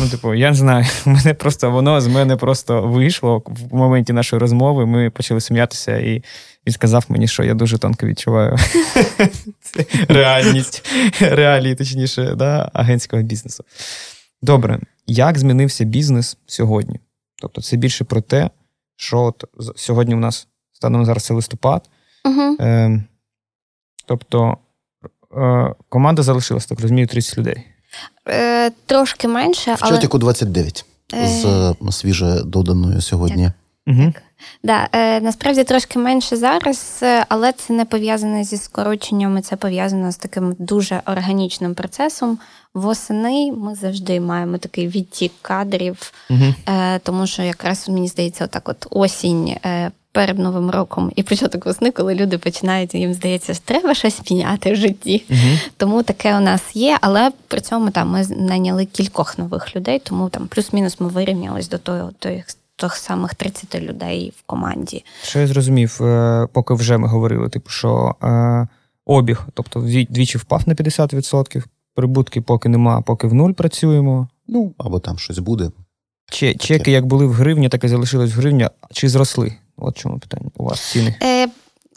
Ну, типу, я не знаю, мене просто воно з мене просто вийшло в моменті нашої розмови. Ми почали сміятися, і він сказав мені, що я дуже тонко відчуваю реальність, реалії, точніше, да, агентського бізнесу. Добре, як змінився бізнес сьогодні? Тобто, це більше про те, що от сьогодні у нас станом зараз це листопад. Е, Тобто е, команда залишилась, так розумію, 30 людей. Е, Трошки менше. В чатіку 29 е... з е, свіже доданою сьогодні. Так. Угу. Да, е, Насправді трошки менше зараз, е, але це не пов'язане зі скороченнями, це пов'язано з таким дуже органічним процесом. Восени ми завжди маємо такий відтік кадрів, угу. е, тому що якраз мені здається, отак от осінь. Е, Перед новим роком і початок весни, коли люди починають, їм здається, що треба щось міняти в житті. uh Тому таке у нас є, але при цьому там ми найняли кількох нових людей, тому там плюс-мінус ми вирівнялись до того, тих тих самих 30 людей в команді. Що я зрозумів, е, поки вже ми говорили, типу, що е, обіг, тобто двічі впав на 50%, прибутки поки нема, поки в нуль працюємо. Ну, або там щось буде. Че, чеки, як були в гривні, так і залишились в гривні, чи зросли? От чому питання у вас ціни? Е,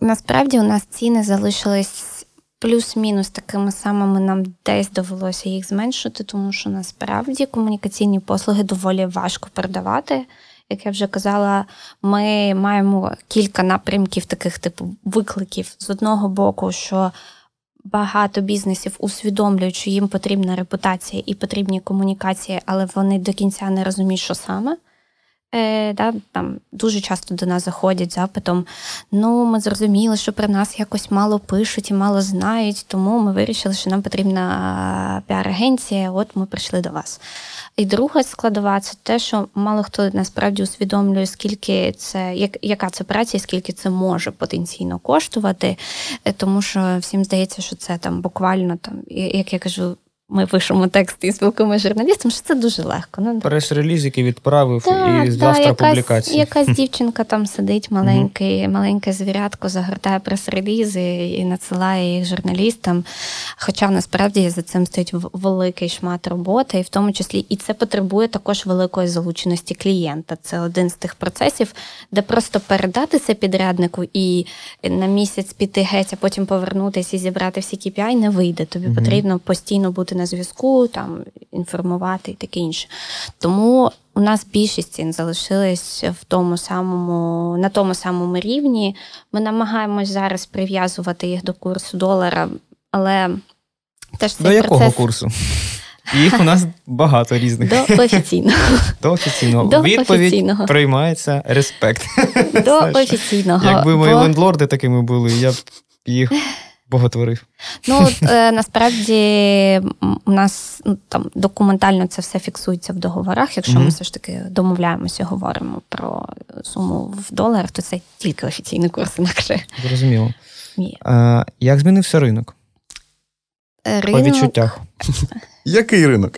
Насправді у нас ціни залишились плюс-мінус такими самими. Нам десь довелося їх зменшити, тому що насправді комунікаційні послуги доволі важко продавати. Як я вже казала, ми маємо кілька напрямків таких типу викликів з одного боку, що багато бізнесів усвідомлюють, що їм потрібна репутація і потрібні комунікації, але вони до кінця не розуміють, що саме. Е, да, там Дуже часто до нас заходять запитом: ну, ми зрозуміли, що про нас якось мало пишуть і мало знають, тому ми вирішили, що нам потрібна піар-агенція, от ми прийшли до вас. І друга складова це те, що мало хто насправді усвідомлює, скільки це, як, яка це праця, і скільки це може потенційно коштувати, е, тому що всім здається, що це там буквально там, як я кажу, ми пишемо текст і спілкуємося з журналістом, що це дуже легко. Ну, Прес-реліз, який відправив так, і завтра якась, публікації. Якась дівчинка там сидить, маленький, маленьке звірятко, загортає прес-релізи і надсилає їх журналістам. Хоча насправді за цим стоїть великий шмат роботи, і в тому числі і це потребує також великої залученості клієнта. Це один з тих процесів, де просто передати це підряднику і на місяць піти геть, а потім повернутися і зібрати всі KPI не вийде. Тобі угу. потрібно постійно бути на зв'язку, там інформувати і таке інше. Тому у нас більшість цін залишились в тому самому, на тому самому рівні. Ми намагаємось зараз прив'язувати їх до курсу долара, але теж цей До якого курсу? Їх у нас багато різних. До офіційного. До офіційного. До Відповідь офіційного. приймається респект. До офіційного. Якби мої Бо... лендлорди такими були, я б їх боготворив. Ну е, насправді у нас ну, там документально це все фіксується в договорах. Якщо mm-hmm. ми все ж таки домовляємося, говоримо про суму в доларах, то це тільки офіційний курс інакше. Зрозуміло. А, Як змінився ринок? Ринок... По відчуттях. Який ринок?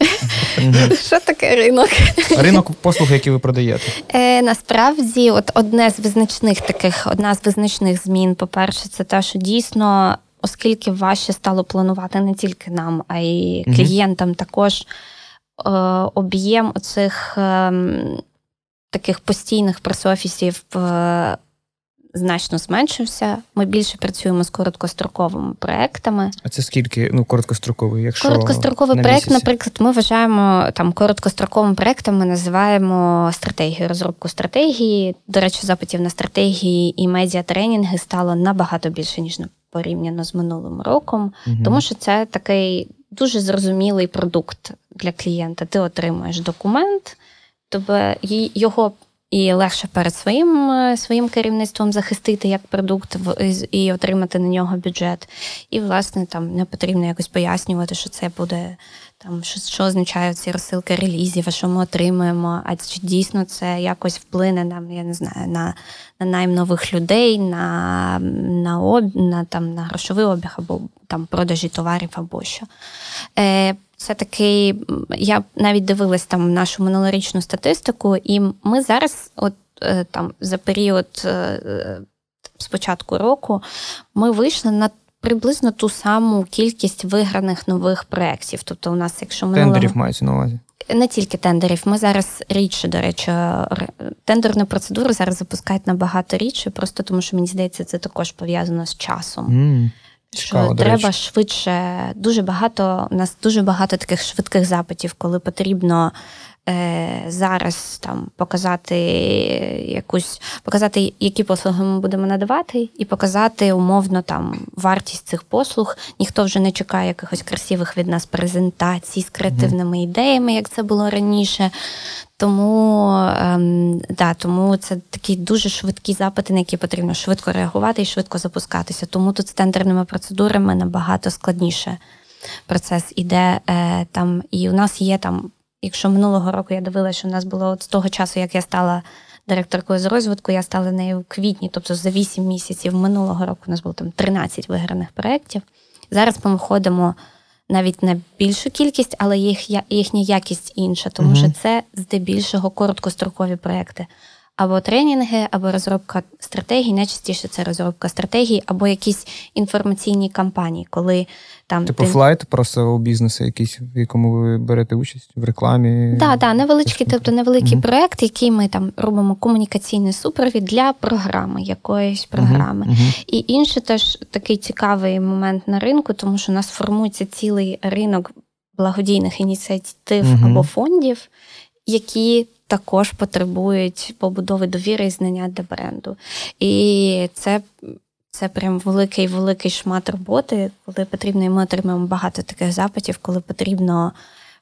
Що таке ринок? Ринок послуг, які ви продаєте. Е, Насправді, от одне з визначних таких, одна з визначних змін, по-перше, це те, що дійсно оскільки важче стало планувати не тільки нам, а й клієнтам також е, об'єм оцих е, таких постійних пресофісів е, значно зменшився. Ми більше працюємо з короткостроковими проектами. А це скільки ну короткостроковий? Якщо короткостроковий на проект, місяці? наприклад, ми вважаємо там короткостроковим проектом. Ми називаємо стратегію, розробку стратегії. До речі, запитів на стратегії і медіа тренінги стало набагато більше ніж порівняно з минулим роком, угу. тому що це такий дуже зрозумілий продукт для клієнта. Ти отримуєш документ, тобі його і легше перед своїм е, своїм керівництвом захистити як продукт і отримати на нього бюджет. І, власне, там не потрібно якось пояснювати, що це буде там, що що означають ці розсилки релізів, а що ми отримуємо, а чи дійсно це якось вплине нам, я не знаю, на на найм нових людей, на на, об, на, там, на грошовий обіг або там продажі товарів або що. Е, це такий, я навіть дивилась там нашу минулорічну статистику, і ми зараз, от е, там за період е, з початку року, ми вийшли на приблизно ту саму кількість виграних нових проєктів. Тобто, у нас, якщо минулого... тендерів мається на увазі. Не тільки тендерів, ми зараз рідше, до речі, тендерну процедуру зараз запускають набагато рідше, просто тому що мені здається, це також пов'язано з часом. Mm. Цікаво, що до треба речі. швидше, дуже багато у нас дуже багато таких швидких запитів, коли потрібно зараз там показати якусь, показати, які послуги ми будемо надавати, і показати умовно там вартість цих послуг. Ніхто вже не чекає якихось красивих від нас презентацій з креативними mm-hmm. ідеями, як це було раніше. Тому ем, да, тому це такі дуже швидкі запити, на які потрібно швидко реагувати і швидко запускатися. Тому тут з тендерними процедурами набагато складніше процес іде е, там. І у нас є там, якщо минулого року я дивилася, що у нас було от з того часу, як я стала директоркою з розвитку, я стала нею в квітні, тобто за 8 місяців минулого року у нас було там 13 виграних проєктів. Зараз ми виходимо навіть на більшу кількість, але їх їхня якість інша, тому uh-huh. що це здебільшого короткострокові проекти. Або тренінги, або розробка стратегій. Найчастіше це розробка стратегій, або якісь інформаційні кампанії, коли там типу ти... flight просто у бізнесу, якийсь, в якому ви берете участь в рекламі. Так, да, да, невеличкий, тобто невеликий uh-huh. проект, який ми там робимо комунікаційний супровід для програми, якоїсь програми. Uh-huh. І інший теж такий цікавий момент на ринку, тому що у нас формується цілий ринок благодійних ініціатив або фондів, які також потребують побудови довіри і знання для бренду. І це це прям великий великий шмат роботи, коли потрібно, і ми отримуємо багато таких запитів, коли потрібно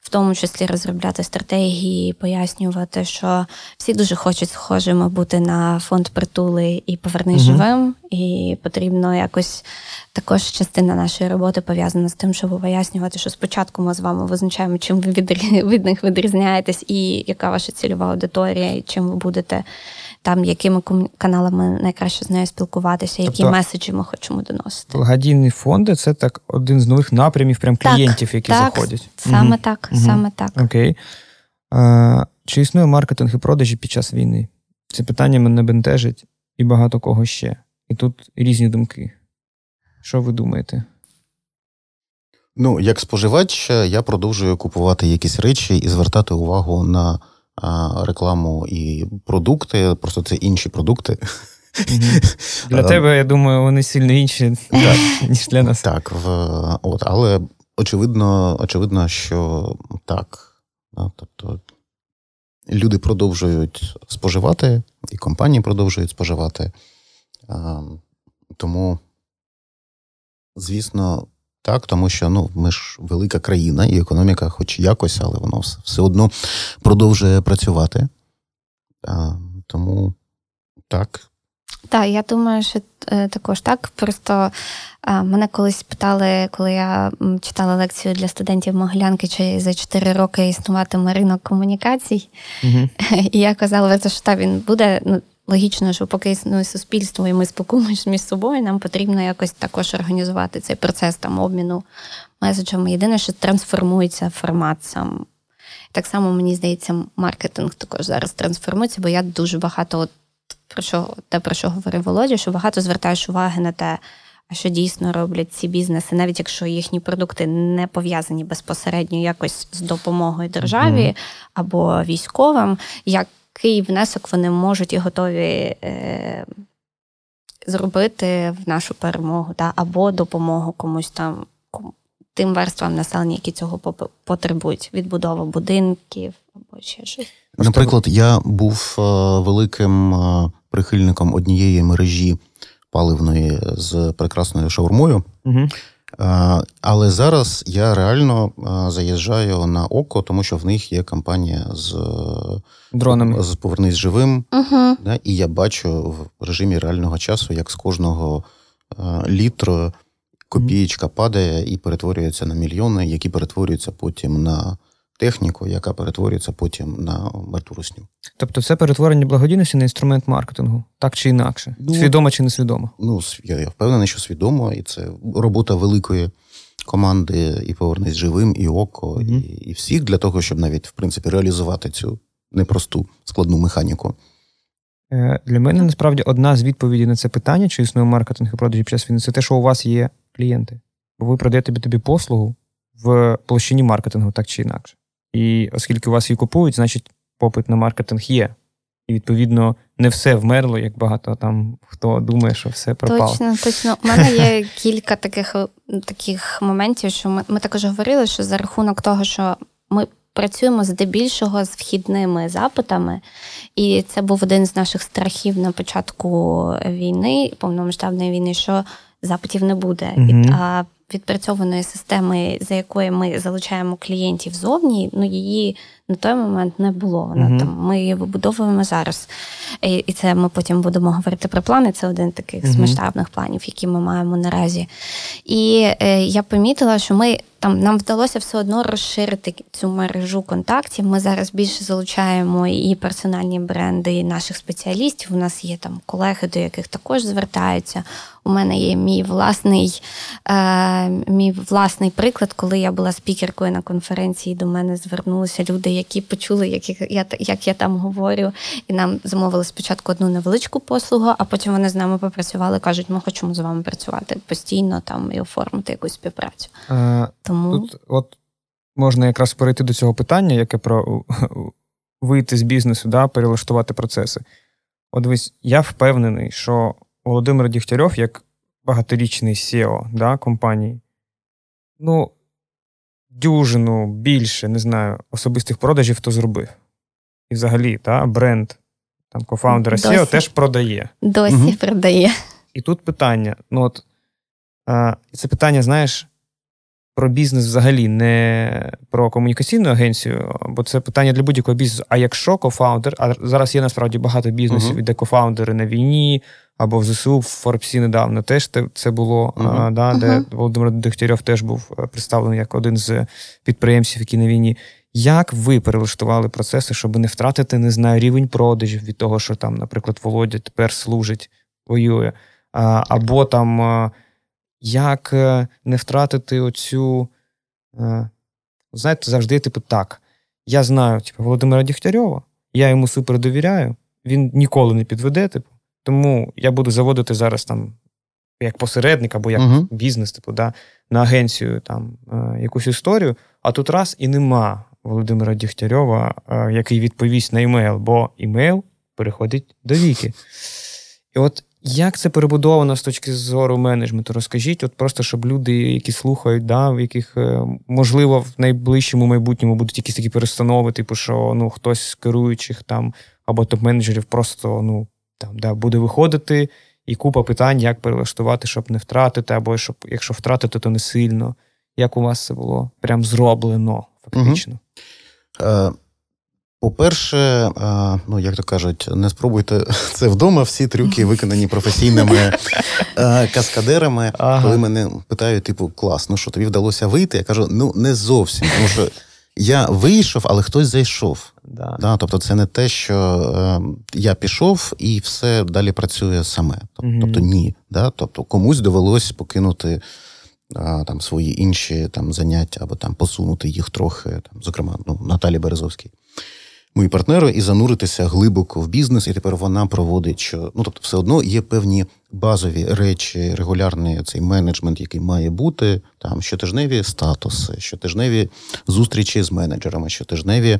в тому числі розробляти стратегії, пояснювати, що всі дуже хочуть схожими бути на фонд притули і повернись угу. живим. І потрібно якось також частина нашої роботи пов'язана з тим, щоб пояснювати, що спочатку ми з вами визначаємо, чим ви від них відрізняєтесь, і яка ваша цільова аудиторія, і чим ви будете там, якими каналами найкраще з нею спілкуватися, які тобто, меседжі ми хочемо доносити. Благодійні фонди це так один з нових напрямів прям клієнтів, які так, заходять. Саме угу. так, угу. саме так. Окей. А, Чи існує маркетинг і продажі під час війни? Це питання мене бентежить і багато кого ще. І тут різні думки. Що ви думаєте? Ну, як споживач, я продовжую купувати якісь речі і звертати увагу на рекламу і продукти, просто це інші продукти. Для тебе, я думаю, вони сильно інші, ніж для нас. Так, в, от, але очевидно, очевидно, що так. Тобто люди продовжують споживати, і компанії продовжують споживати. Тому, звісно, так, тому що ну ми ж велика країна, і економіка, хоч якось, але воно все одно продовжує працювати. А, Тому так. Так, я думаю, що е, також так. Просто а, мене колись питали, коли я читала лекцію для студентів Могилянки, чи за 4 роки існуватиме ринок комунікацій. Угу. І я казала, що так, він буде. ну, Логічно, що поки існує суспільство, і ми спілкуємося між собою, нам потрібно якось також організувати цей процес там обміну меседжами. Єдине, що трансформується формат сам. Так само, мені здається, маркетинг також зараз трансформується, бо я дуже багато, от про що те, про що говорив Володя, що багато звертаєш уваги на те, що дійсно роблять ці бізнеси, навіть якщо їхні продукти не пов'язані безпосередньо якось з допомогою державі mm-hmm. або військовим. як який внесок вони можуть і готові е, зробити в нашу перемогу, та, або допомогу комусь там, тим верствам населення, які цього потребують: відбудова будинків або ще щось. Наприклад, я був е, великим е, прихильником однієї мережі паливної з прекрасною шаурмою. Угу. Але зараз я реально заїжджаю на око, тому що в них є кампанія з дронами з повернись живим. Угу. Да, І я бачу в режимі реального часу, як з кожного літру копієчка падає і перетворюється на мільйони, які перетворюються потім на техніку, яка перетворюється потім на мертву русню. Тобто, це перетворення благодійності на інструмент маркетингу, так чи інакше, ну, свідомо чи несвідомо? Ну я, я впевнений, що свідомо, і це робота великої команди і повернись живим, і око, угу. і, і всіх для того, щоб навіть в принципі реалізувати цю непросту складну механіку. Е, для мене насправді одна з відповідей на це питання, чи існує маркетинг і продажі під час війни, це те, що у вас є клієнти. Бо ви продаєте тобі послугу в площині маркетингу, так чи інакше. І оскільки у вас її купують, значить попит на маркетинг є. І, відповідно, не все вмерло, як багато там хто думає, що все пропало. Точно, точно. У мене є кілька таких таких моментів, що ми, ми також говорили, що за рахунок того, що ми працюємо здебільшого з вхідними запитами, і це був один з наших страхів на початку війни, повномасштабної війни, що запитів не буде. Mm-hmm. А відпрацьованої системи, за якою ми залучаємо клієнтів зовні, ну її на той момент не було. Вона mm-hmm. там ми її вибудовуємо зараз. І, і це ми потім будемо говорити про плани. Це один таких mm-hmm. з масштабних планів, які ми маємо наразі. І е, я помітила, що ми там нам вдалося все одно розширити цю мережу контактів. Ми зараз більше залучаємо і персональні бренди і наших спеціалістів. У нас є там колеги, до яких також звертаються. У мене є мій власний е, мій власний приклад, коли я була спікеркою на конференції. До мене звернулися люди, які почули, як я як я там говорю, і нам замовили спочатку одну невеличку послугу, а потім вони з нами попрацювали. кажуть, ми хочемо з вами працювати постійно там і оформити якусь співпрацю. А, Тому тут от можна якраз перейти до цього питання, яке про вийти з бізнесу, да, перелаштувати процеси. От дивись, я впевнений, що Володимир Дігтярьов, як багаторічний SEO да, компанії, ну, дюжину більше, не знаю, особистих продажів то зробив. І взагалі, та, бренд там кофаундера SEO теж продає. Досі угу. продає. І тут питання: ну от, а, це питання, знаєш, про бізнес взагалі, не про комунікаційну агенцію, бо це питання для будь-якого бізнесу. А якщо кофаундер, а зараз є насправді багато бізнесів, uh-huh. де кофаундери на війні або в ЗСУ в Форбсі недавно теж це було, uh-huh. а, да, де uh-huh. Володимир Дегтярьов теж був е, представлений як один з підприємців, які на війні. Як ви перелаштували процеси, щоб не втратити, не знаю, рівень продажів від того, що там, наприклад, Володя тепер служить, воює, а, або там як е, не втратити оцю. Е, знаєте, завжди, типу, так. Я знаю типу, Володимира Дігтярьова, я йому супер довіряю, він ніколи не підведе, типу, тому я буду заводити зараз там як посередник або як uh-huh. бізнес, типу, да, на агенцію там е, якусь історію, а тут раз і нема Володимира Дігтярьова, який відповість на імейл, бо імейл переходить до віки. І от як це перебудовано з точки зору менеджменту? Розкажіть, от просто щоб люди, які слухають, да, в яких е, можливо в найближчому майбутньому будуть якісь такі перестанови, типу, що ну хтось з керуючих там або топ-менеджерів просто ну там да, буде виходити, і купа питань, як перелаштувати, щоб не втратити, або щоб якщо втратити, то не сильно. Як у вас це було прям зроблено фактично? Угу. По-перше, ну як то кажуть, не спробуйте це вдома. Всі трюки виконані професійними каскадерами. Ага. Коли мене питають, типу, клас, ну що тобі вдалося вийти? Я кажу, ну не зовсім. Тому що я вийшов, але хтось зайшов. Да. Да, Тобто, це не те, що е, я пішов і все далі працює саме. Тобто, ні. Да? Тобто комусь довелось покинути. Там свої інші там заняття або там посунути їх трохи, там, зокрема, ну Наталі Березовській мої партнери, і зануритися глибоко в бізнес, і тепер вона проводить що. Ну тобто, все одно є певні базові речі, регулярний цей менеджмент, який має бути. Там щотижневі статуси, щотижневі зустрічі з менеджерами, щотижневі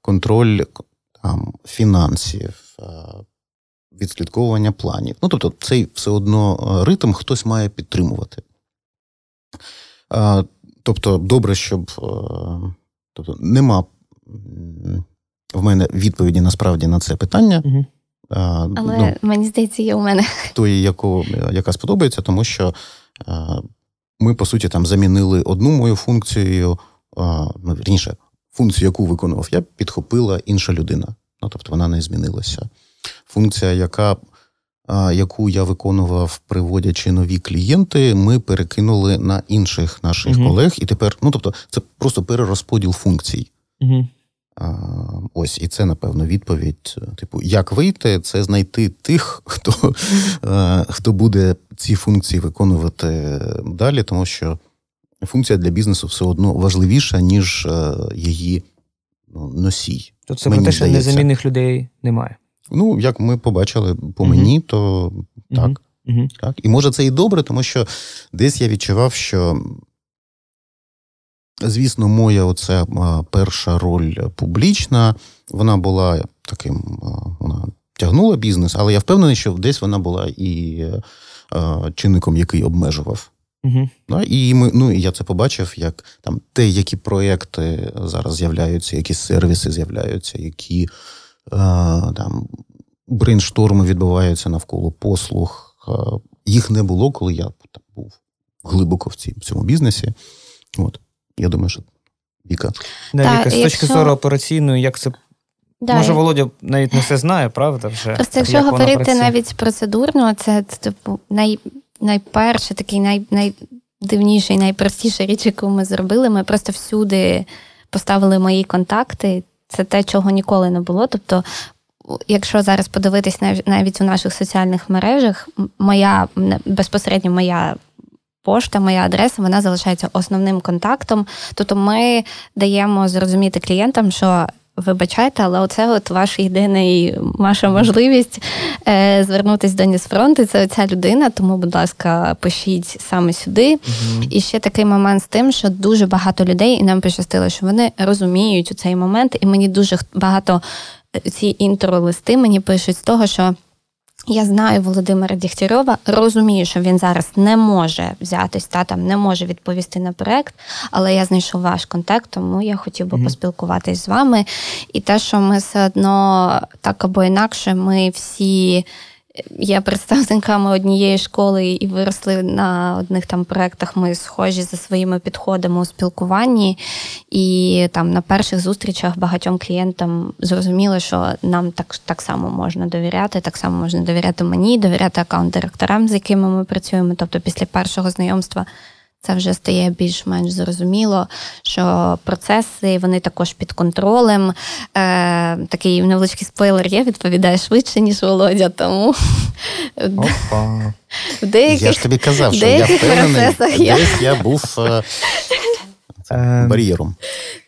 контроль там фінансів. відслідковування планів. Ну, тобто, цей все одно ритм хтось має підтримувати. Тобто, добре, щоб тобто, нема в мене відповіді насправді на це питання. Угу. А, Але ну, мені здається, є у мене. Тої, яку, яка сподобається, тому що а, ми, по суті, там замінили одну мою функцію, а, ну, вірніше, функцію, яку виконував, я підхопила інша людина. Ну, Тобто вона не змінилася. Функція, яка, яку я виконував, приводячи нові клієнти, ми перекинули на інших наших угу. колег. І тепер, ну тобто, це просто перерозподіл функцій. Угу. Ось, і це, напевно, відповідь. Типу, як вийти, це знайти тих, хто хто буде ці функції виконувати далі, тому що функція для бізнесу все одно важливіша, ніж її ну, носій. То це про те, що незамінних людей немає. Ну, як ми побачили по мені, то так. uh так. І може це і добре, тому що десь я відчував, що Звісно, моя оця перша роль публічна, вона була таким, вона тягнула бізнес, але я впевнений, що десь вона була і чинником, який обмежував. Угу. І ми, ну, я це побачив, як там те, які проєкти зараз з'являються, які сервіси з'являються, які там брейншторми відбуваються навколо послуг. Їх не було, коли я там, був глибоко в цьому бізнесі. От. Я думаю, що Віка. Да, Віка, з точки зору операційної, як це. Да, Може, Володя навіть не все знає, правда? вже? Просто якщо як говорити навіть процедурно, це типу най, найперше, такий най, найдивніший, найпростіша річ, яку ми зробили. Ми просто всюди поставили мої контакти. Це те, чого ніколи не було. Тобто, якщо зараз подивитись навіть у наших соціальних мережах, моя безпосередньо моя пошта, моя адреса, вона залишається основним контактом. Тобто ми даємо зрозуміти клієнтам, що. Вибачайте, але оце от ваш єдиний ваша можливість е, звернутися до Нісфронту. Це ця людина. Тому, будь ласка, пишіть саме сюди. uh І ще такий момент з тим, що дуже багато людей, і нам пощастило, що вони розуміють у цей момент, і мені дуже багато е, ці інтро-листи мені пишуть з того, що. Я знаю Володимира Дігтярьова, розумію, що він зараз не може взятись та там не може відповісти на проект, але я знайшов ваш контакт, тому я хотів би mm-hmm. поспілкуватись з вами. І те, що ми все одно так або інакше, ми всі є представниками однієї школи і виросли на одних там проектах. Ми схожі за своїми підходами у спілкуванні, і там на перших зустрічах багатьом клієнтам зрозуміло, що нам так так само можна довіряти, так само можна довіряти мені, довіряти аккаунт-директорам, з якими ми працюємо. Тобто, після першого знайомства це вже стає більш-менш зрозуміло, що процеси вони також під контролем. Е, Такий невеличкий спойлер є, відповідає швидше, ніж Володя. Тому Опа. В деяких, я ж тобі казав, що я впевнений, десь я був е, ем. бар'єром.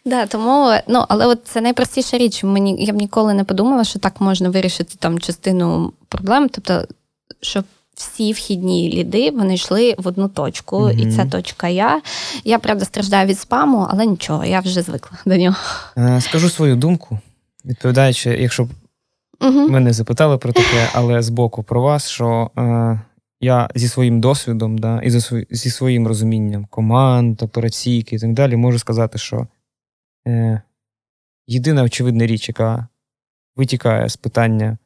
Да, тому, ну, Але от це найпростіша річ. Мені Я б ніколи не подумала, що так можна вирішити там частину проблем. Тобто, щоб всі вхідні ліди вони йшли в одну точку, mm-hmm. і ця точка я. Я правда страждаю від спаму, але нічого, я вже звикла до нього. Е, скажу свою думку, відповідаючи, якщо б mm-hmm. мене запитали про таке, але з боку про вас, що е, я зі своїм досвідом, да, і зі своїм розумінням команд, операційки і так далі, можу сказати, що е, єдина очевидна річ, яка витікає з питання.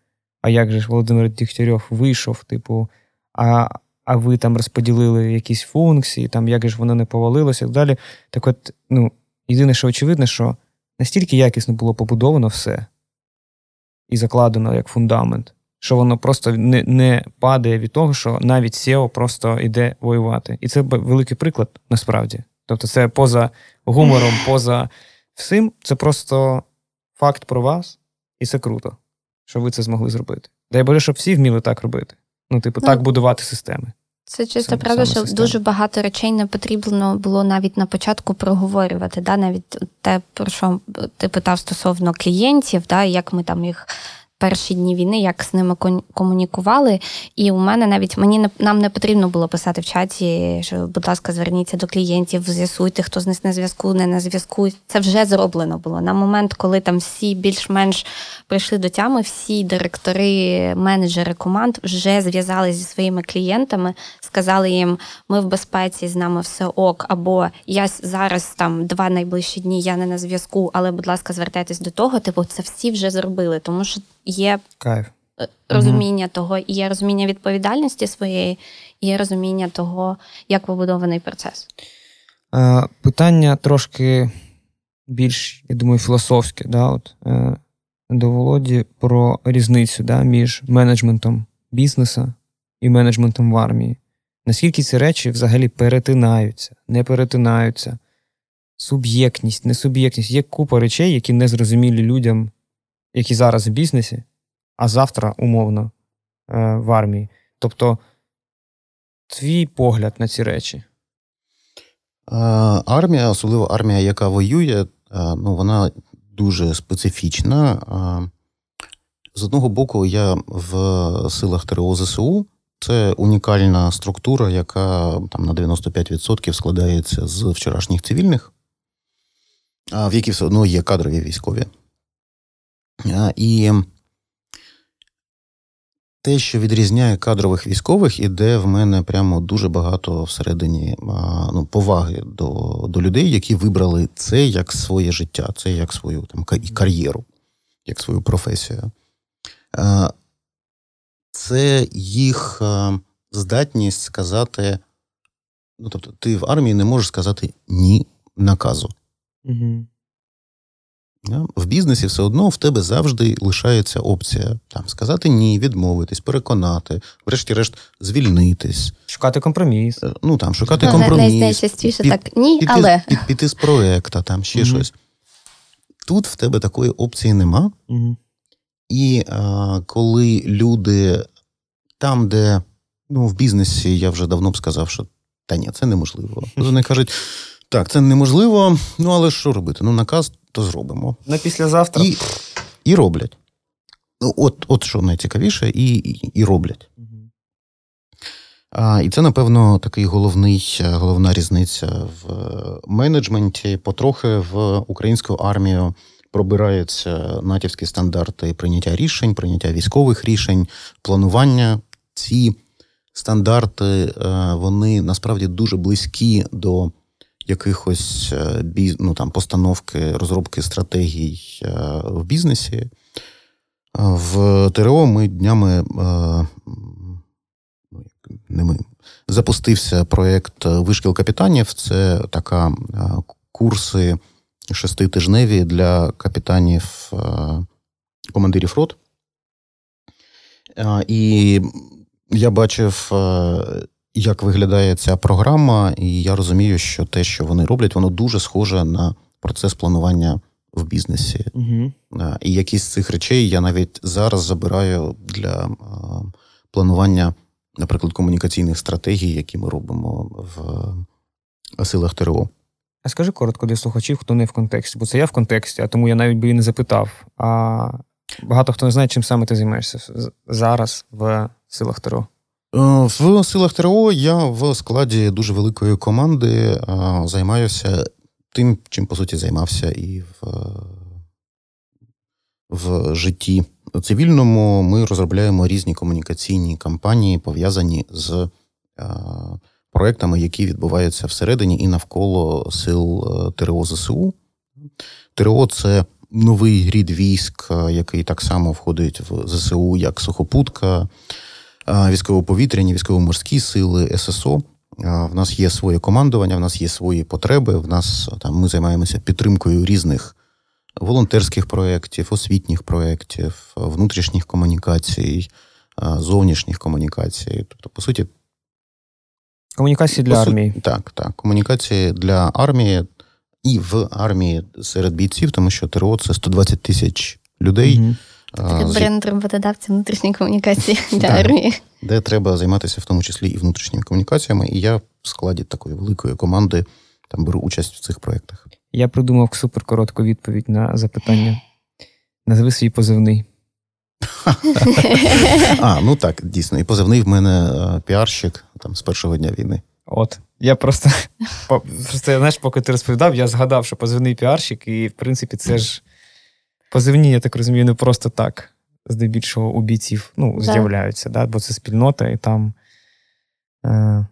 А як же ж Володимир Дігтярьов вийшов, типу, а а ви там розподілили якісь функції, там як ж воно не повалилося і так далі. Так от, ну, єдине, що очевидно, що настільки якісно було побудовано все і закладено як фундамент, що воно просто не не падає від того, що навіть SEO просто йде воювати. І це великий приклад насправді. Тобто, це поза гумором, поза всім, це просто факт про вас, і це круто, що ви це змогли зробити. Дай Боже, щоб всі вміли так робити. Ну, типу, ну, так будувати системи. Це чисто саме, правда, саме що системи. дуже багато речей не потрібно було навіть на початку проговорювати. Да? Навіть те, про що ти питав стосовно клієнтів, да? як ми там їх перші дні війни, як з ними комунікували. І у мене навіть мені не нам не потрібно було писати в чаті, що, будь ласка, зверніться до клієнтів, з'ясуйте, хто з них на зв'язку, не на зв'язку. Це вже зроблено було. На момент, коли там всі більш-менш прийшли до тями, всі директори, менеджери команд вже зв'язалися зі своїми клієнтами, сказали їм, ми в безпеці, з нами все ок, або я зараз там два найближчі дні, я не на зв'язку, але, будь ласка, звертайтесь до того. Типу, це всі вже зробили, тому що є Кайф. Е, розуміння угу. того, і є розуміння відповідальності своєї, і є розуміння того, як побудований процес. Е, питання трошки більш, я думаю, філософське. Да, от, е, До Володі про різницю да, між менеджментом бізнесу і менеджментом в армії. Наскільки ці речі взагалі перетинаються, не перетинаються? Суб'єктність, несуб'єктність. Є купа речей, які не зрозумілі людям, які зараз в бізнесі, а завтра, умовно, е, в армії. Тобто, твій погляд на ці речі. Армія, особливо армія, яка воює, ну, вона дуже специфічна. З одного боку, я в силах ТРО ЗСУ. Це унікальна структура, яка там на 95% складається з вчорашніх цивільних, в які все одно є кадрові військові. І те, що відрізняє кадрових військових, іде в мене прямо дуже багато всередині ну, поваги до до людей, які вибрали це як своє життя, це як свою там кар'єру, як свою професію. Це їх здатність сказати. Ну, тобто, ти в армії не можеш сказати ні наказу. Угу. В бізнесі все одно в тебе завжди лишається опція там сказати ні, відмовитись, переконати, врешті-решт, звільнитись, шукати компроміс. Е, ну там шукати ну, компроміс. Найчастіше під, так ні, піти, але під, піти з проекта, там ще mm-hmm. щось. Тут в тебе такої опції нема. Mm-hmm. І а, коли люди там, де ну, в бізнесі я вже давно б сказав, що та ні, це неможливо. Вони кажуть. Так, це неможливо, ну але що робити? Ну, наказ то зробимо. На післязавтра. І і роблять. Ну, От от що найцікавіше, і і, і роблять. Угу. А, І це, напевно, такий головний, головна різниця в менеджменті. Потрохи в українську армію пробираються натівські стандарти прийняття рішень, прийняття військових рішень, планування. Ці стандарти е, вони насправді дуже близькі до якихось е, ну, там, постановки, розробки стратегій е, в бізнесі. В ТРО ми днями ну, не ми, запустився проєкт Вишкіл капітанів. Це така курси шеститижневі для капітанів командирів рот. І я бачив як виглядає ця програма, і я розумію, що те, що вони роблять, воно дуже схоже на процес планування в бізнесі. Угу. І якісь з цих речей я навіть зараз забираю для планування, наприклад, комунікаційних стратегій, які ми робимо в силах ТРО. А скажи коротко для слухачів, хто не в контексті, бо це я в контексті, а тому я навіть би і не запитав. А багато хто не знає, чим саме ти займаєшся зараз в силах ТРО. Е, в силах ТРО я в складі дуже великої команди е, займаюся тим, чим по суті займався і в в житті цивільному. Ми розробляємо різні комунікаційні кампанії, пов'язані з е, проектами, які відбуваються всередині і навколо сил ТРО ЗСУ. ТРО це новий рід військ, який так само входить в ЗСУ, як Сухопутка військово-повітряні, військово-морські сили, ССО. В нас є своє командування, в нас є свої потреби. В нас там ми займаємося підтримкою різних волонтерських проєктів, освітніх проєктів, внутрішніх комунікацій, зовнішніх комунікацій. Тобто, по суті, комунікації для армії. Так, так. Комунікації для армії і в армії серед бійців, тому що ТРО це 120 тисяч людей. Угу. Такий бренд роботодавця внутрішньої комунікації для армії. Де треба займатися в тому числі і внутрішніми комунікаціями. І я в складі такої великої команди там беру участь в цих проєктах. Я придумав суперкоротку відповідь на запитання. Назви свій позивний. А, ну так, дійсно. І позивний в мене е, піарщик там з першого дня війни. От. Я просто, просто знаєш, поки ти розповідав, я згадав, що позивний піарщик, і, в принципі, це ж позивні, я так розумію, не просто так, здебільшого у бійців ну, з'являються, да? бо це спільнота, і там е,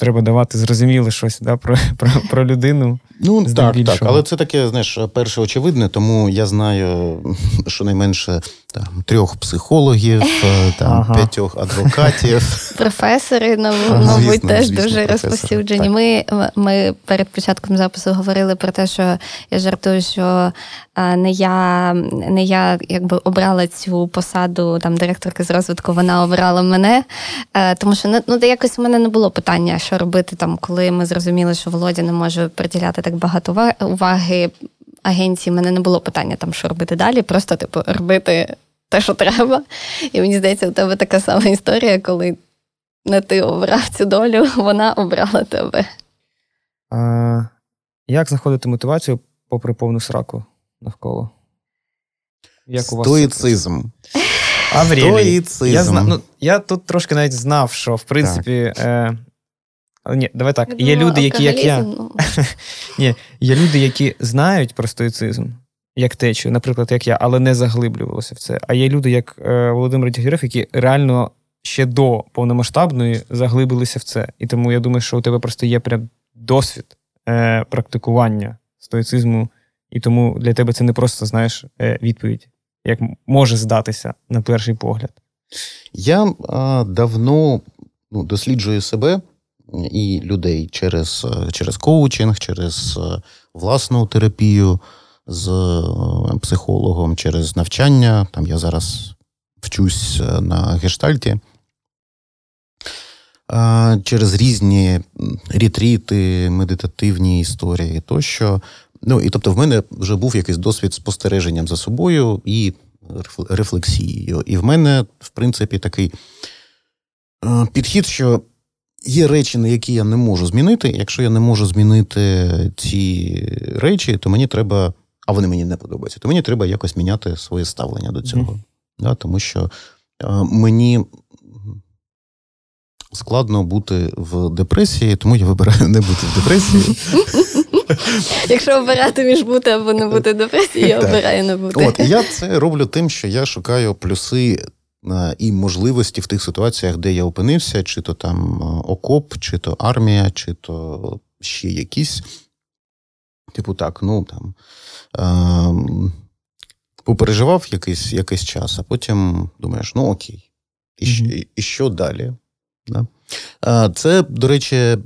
треба давати зрозуміле щось да, про, про, про людину. Ну так, так, але це таке, знаєш, перше очевидне, тому я знаю щонайменше там трьох психологів, е, там ага. п'ятьох адвокатів. Професори, мабуть, теж звісно, дуже розповсюджені. Ми ми перед початком запису говорили про те, що я жартую, що не я не я якби обрала цю посаду там директорки з розвитку, вона обрала мене. Е, тому що ну, якось у мене не було питання, що робити там, коли ми зрозуміли, що Володя не може приділяти так багато уваги агенції. У мене не було питання, там, що робити далі, просто типу робити те, що треба. І мені здається, у тебе така сама історія, коли не ти обрав цю долю, вона обрала тебе. А, Як знаходити мотивацію попри повну сраку навколо? Як у вас Стоїцизм. Аврелій. Я зна... ну, я тут трошки навіть знав, що в принципі. Е... Ні, давай так. Є люди, які як я. Ну. Ні, Є люди, які знають про стоїцизм, як течію, наприклад, як я, але не заглиблювалися в це. А є люди, як е, Володимир Дягірев, які реально ще до повномасштабної заглибилися в це. І тому я думаю, що у тебе просто є прям досвід е, практикування стоїцизму, і тому для тебе це не просто знаєш е, відповідь, як може здатися на перший погляд. Я а, давно ну, досліджую себе і людей через, через коучинг, через е, власну терапію з е, психологом, через навчання. Там я зараз вчусь е, на гештальті. Через різні ретріти, медитативні історії тощо. Ну, і тобто, в мене вже був якийсь досвід спостереженням за собою і рефлексією. І в мене, в принципі, такий підхід, що Є речі, на які я не можу змінити. Якщо я не можу змінити ці речі, то мені треба, а вони мені не подобаються, то мені треба якось міняти своє ставлення до цього. Mm-hmm. Да, Тому що е, мені складно бути в депресії, тому я вибираю не бути в депресії. Якщо обирати між бути або не бути депресії, я обираю не бути. От, Я це роблю тим, що я шукаю плюси і можливості в тих ситуаціях, де я опинився, чи то там окоп, чи то армія, чи то ще якісь. Типу, так, ну там е, попереживав якийсь якийсь час, а потім думаєш, ну окей, і, mm-hmm. і, і що далі? Да? Це, до речі,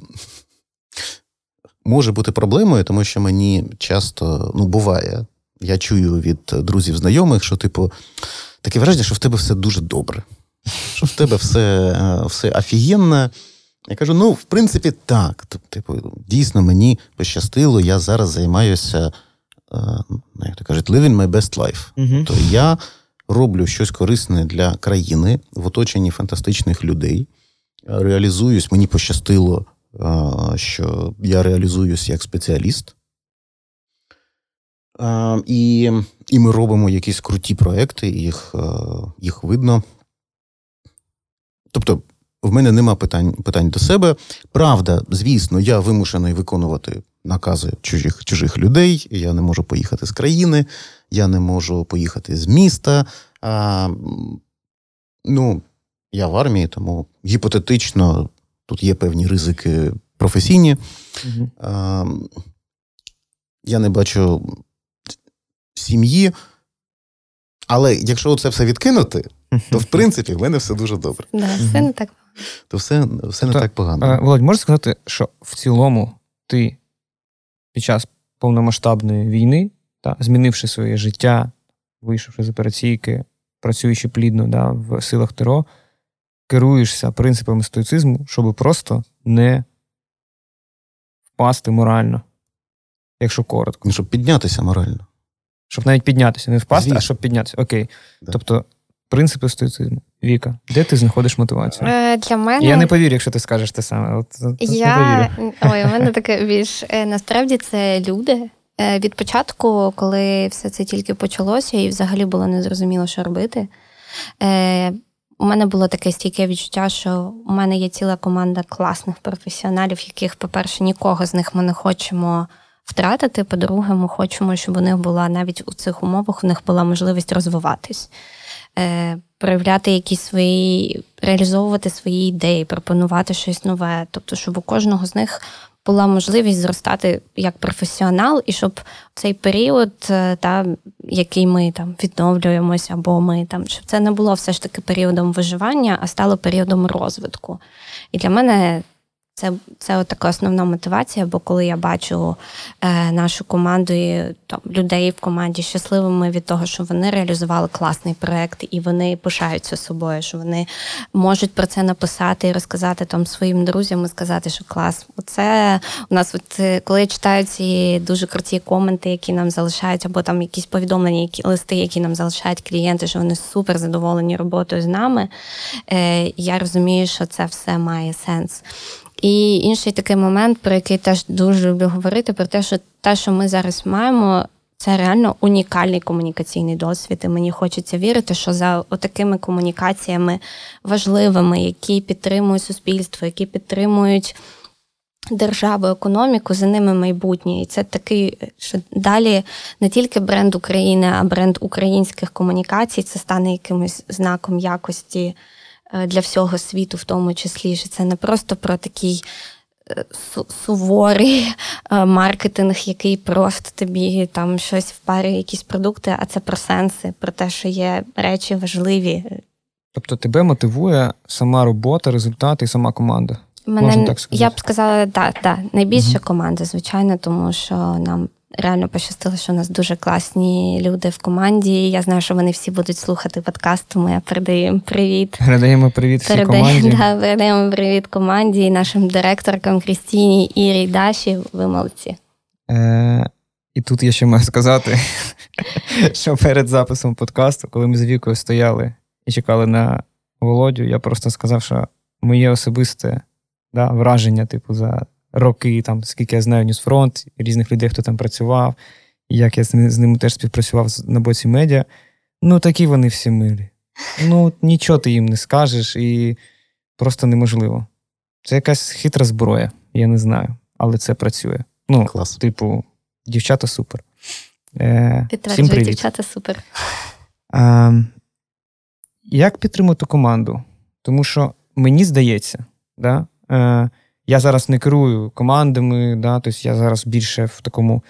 може бути проблемою, тому що мені часто ну, буває. Я чую від друзів знайомих, що, типу, таке враження, що в тебе все дуже добре, що в тебе все е, все офігенно. Я кажу: ну, в принципі, так. Типу, дійсно, мені пощастило, я зараз займаюся, е, ну, як то кажуть, living my best life. uh То я роблю щось корисне для країни в оточенні фантастичних людей. Реалізуюсь, мені пощастило, що я реалізуюсь як спеціаліст. І і ми робимо якісь круті проекти, їх їх видно. Тобто, в мене нема питань питань до себе. Правда, звісно, я вимушений виконувати накази чужих чужих людей. Я не можу поїхати з країни, я не можу поїхати з міста. А, Ну, я в армії, тому гіпотетично тут є певні ризики професійні. Угу. А, Я не бачу сім'ї. Але якщо це все відкинути, то в принципі в мене все дуже добре. Да, все не так То все все не так погано. Володь, можеш сказати, що в цілому ти під час повномасштабної війни, та, змінивши своє життя, вийшовши з операційки, працюючи плідно да, в силах ТРО, керуєшся принципами стоїцизму, щоб просто не впасти морально, якщо коротко. Ну, щоб піднятися морально. Щоб навіть піднятися, не впасти, Звісно. а щоб піднятися. Окей. Да. Тобто, принципи стоїцизму. Віка, де ти знаходиш мотивацію? Е, Для мене я не повірю, якщо ти скажеш те саме. От, Я не ой, у мене таке більш е, насправді це люди. Е, від початку, коли все це тільки почалося, і взагалі було незрозуміло, що робити. У мене було таке стійке відчуття, що у мене є ціла команда класних професіоналів, яких, по-перше, нікого з них ми не хочемо втратити. По-друге, ми хочемо, щоб у них була навіть у цих умовах у них була можливість розвиватись, е, проявляти якісь свої, реалізовувати свої ідеї, пропонувати щось нове. Тобто, щоб у кожного з них була можливість зростати як професіонал, і щоб цей період, е, та, який ми там відновлюємося, або ми там, щоб це не було все ж таки періодом виживання, а стало періодом розвитку. І для мене це це от така основна мотивація, бо коли я бачу е, нашу команду і там, людей в команді щасливими від того, що вони реалізували класний проект, і вони пишаються собою, що вони можуть про це написати і розказати там своїм друзям і сказати, що клас. Оце у нас, от, е, коли я читаю ці дуже круті коменти, які нам залишають, або там якісь повідомлення, які листи, які нам залишають клієнти, що вони супер задоволені роботою з нами. Е, Я розумію, що це все має сенс. І інший такий момент, про який теж дуже люблю говорити, про те, що те, що ми зараз маємо, це реально унікальний комунікаційний досвід. І мені хочеться вірити, що за такими комунікаціями важливими, які підтримують суспільство, які підтримують. Державу, економіку, за ними майбутнє. І це такий, що далі не тільки бренд України, а бренд українських комунікацій. Це стане якимось знаком якості для всього світу, в тому числі, що це не просто про такий е, суворий е, маркетинг, який просто тобі там щось впарює, якісь продукти, а це про сенси, про те, що є речі важливі. Тобто тебе мотивує сама робота, результати і сама команда. Мене Можна так сказати? я б сказала, так, так, найбільше угу. команда, звичайно, тому що нам реально пощастило, що у нас дуже класні люди в команді. Я знаю, що вони всі будуть слухати подкаст, тому я передаю їм привіт. Передаємо привіт всій Передаємо, команді. Да, передаємо привіт команді і нашим директоркам Крістіні, Ірі Даші. Ви молодці. Е, І тут я ще маю сказати, що перед записом подкасту, коли ми з Вікою стояли і чекали на Володю, я просто сказав, що моє особисте да, враження, типу, за роки, там, скільки я знаю Ньюсфронт, різних людей, хто там працював, як я з ними теж співпрацював на боці медіа. Ну, такі вони всі милі. Ну, нічого ти їм не скажеш, і просто неможливо. Це якась хитра зброя, я не знаю, але це працює. Ну, Клас. типу, дівчата супер. Е, Всім привіт. дівчата супер. А, Як підтримати команду? Тому що мені здається, да, е, я зараз не керую командами, да, тобто я зараз більше в такому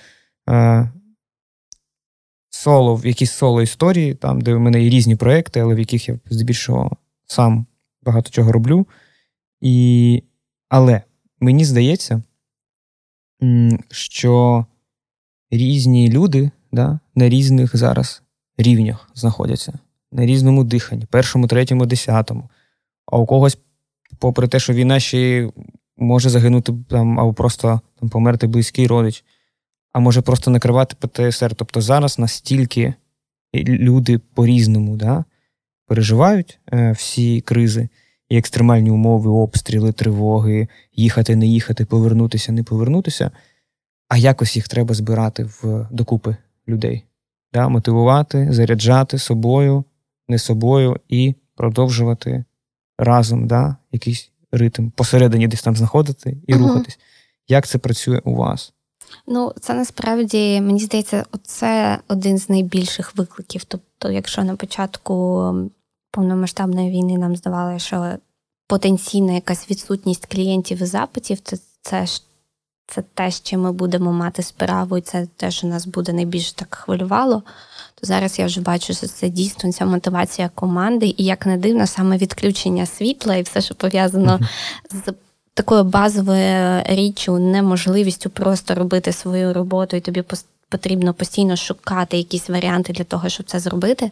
е, соло, в якійсь соло історії, там, де в мене є різні проекти, але в яких я здебільшого сам багато чого роблю. І, Але мені здається, що різні люди да, на різних зараз рівнях знаходяться, на різному диханні, першому, третьому, десятому. А у когось, попри те, що війна ще може загинути там, або просто там, померти близький родич, а може просто накривати ПТСР. Тобто зараз настільки люди по-різному да, переживають е, всі кризи і екстремальні умови, обстріли, тривоги, їхати, не їхати, повернутися, не повернутися. А якось їх треба збирати в докупи людей, да, мотивувати, заряджати собою, не собою і продовжувати разом да, якийсь ритм, посередині десь там знаходити і uh рухатись. Як це працює у вас? Ну, це насправді, мені здається, це один з найбільших викликів. Тобто, якщо на початку повномасштабної війни нам здавалося, що потенційна якась відсутність клієнтів і запитів, то це ж. Це те, чим ми будемо мати справу, і це те, що нас буде найбільше так хвилювало зараз я вже бачу, що це дійсно ця мотивація команди, і як не дивно, саме відключення світла і все, що пов'язано з. Такою базовою річчю, неможливістю просто робити свою роботу, і тобі потрібно постійно шукати якісь варіанти для того, щоб це зробити.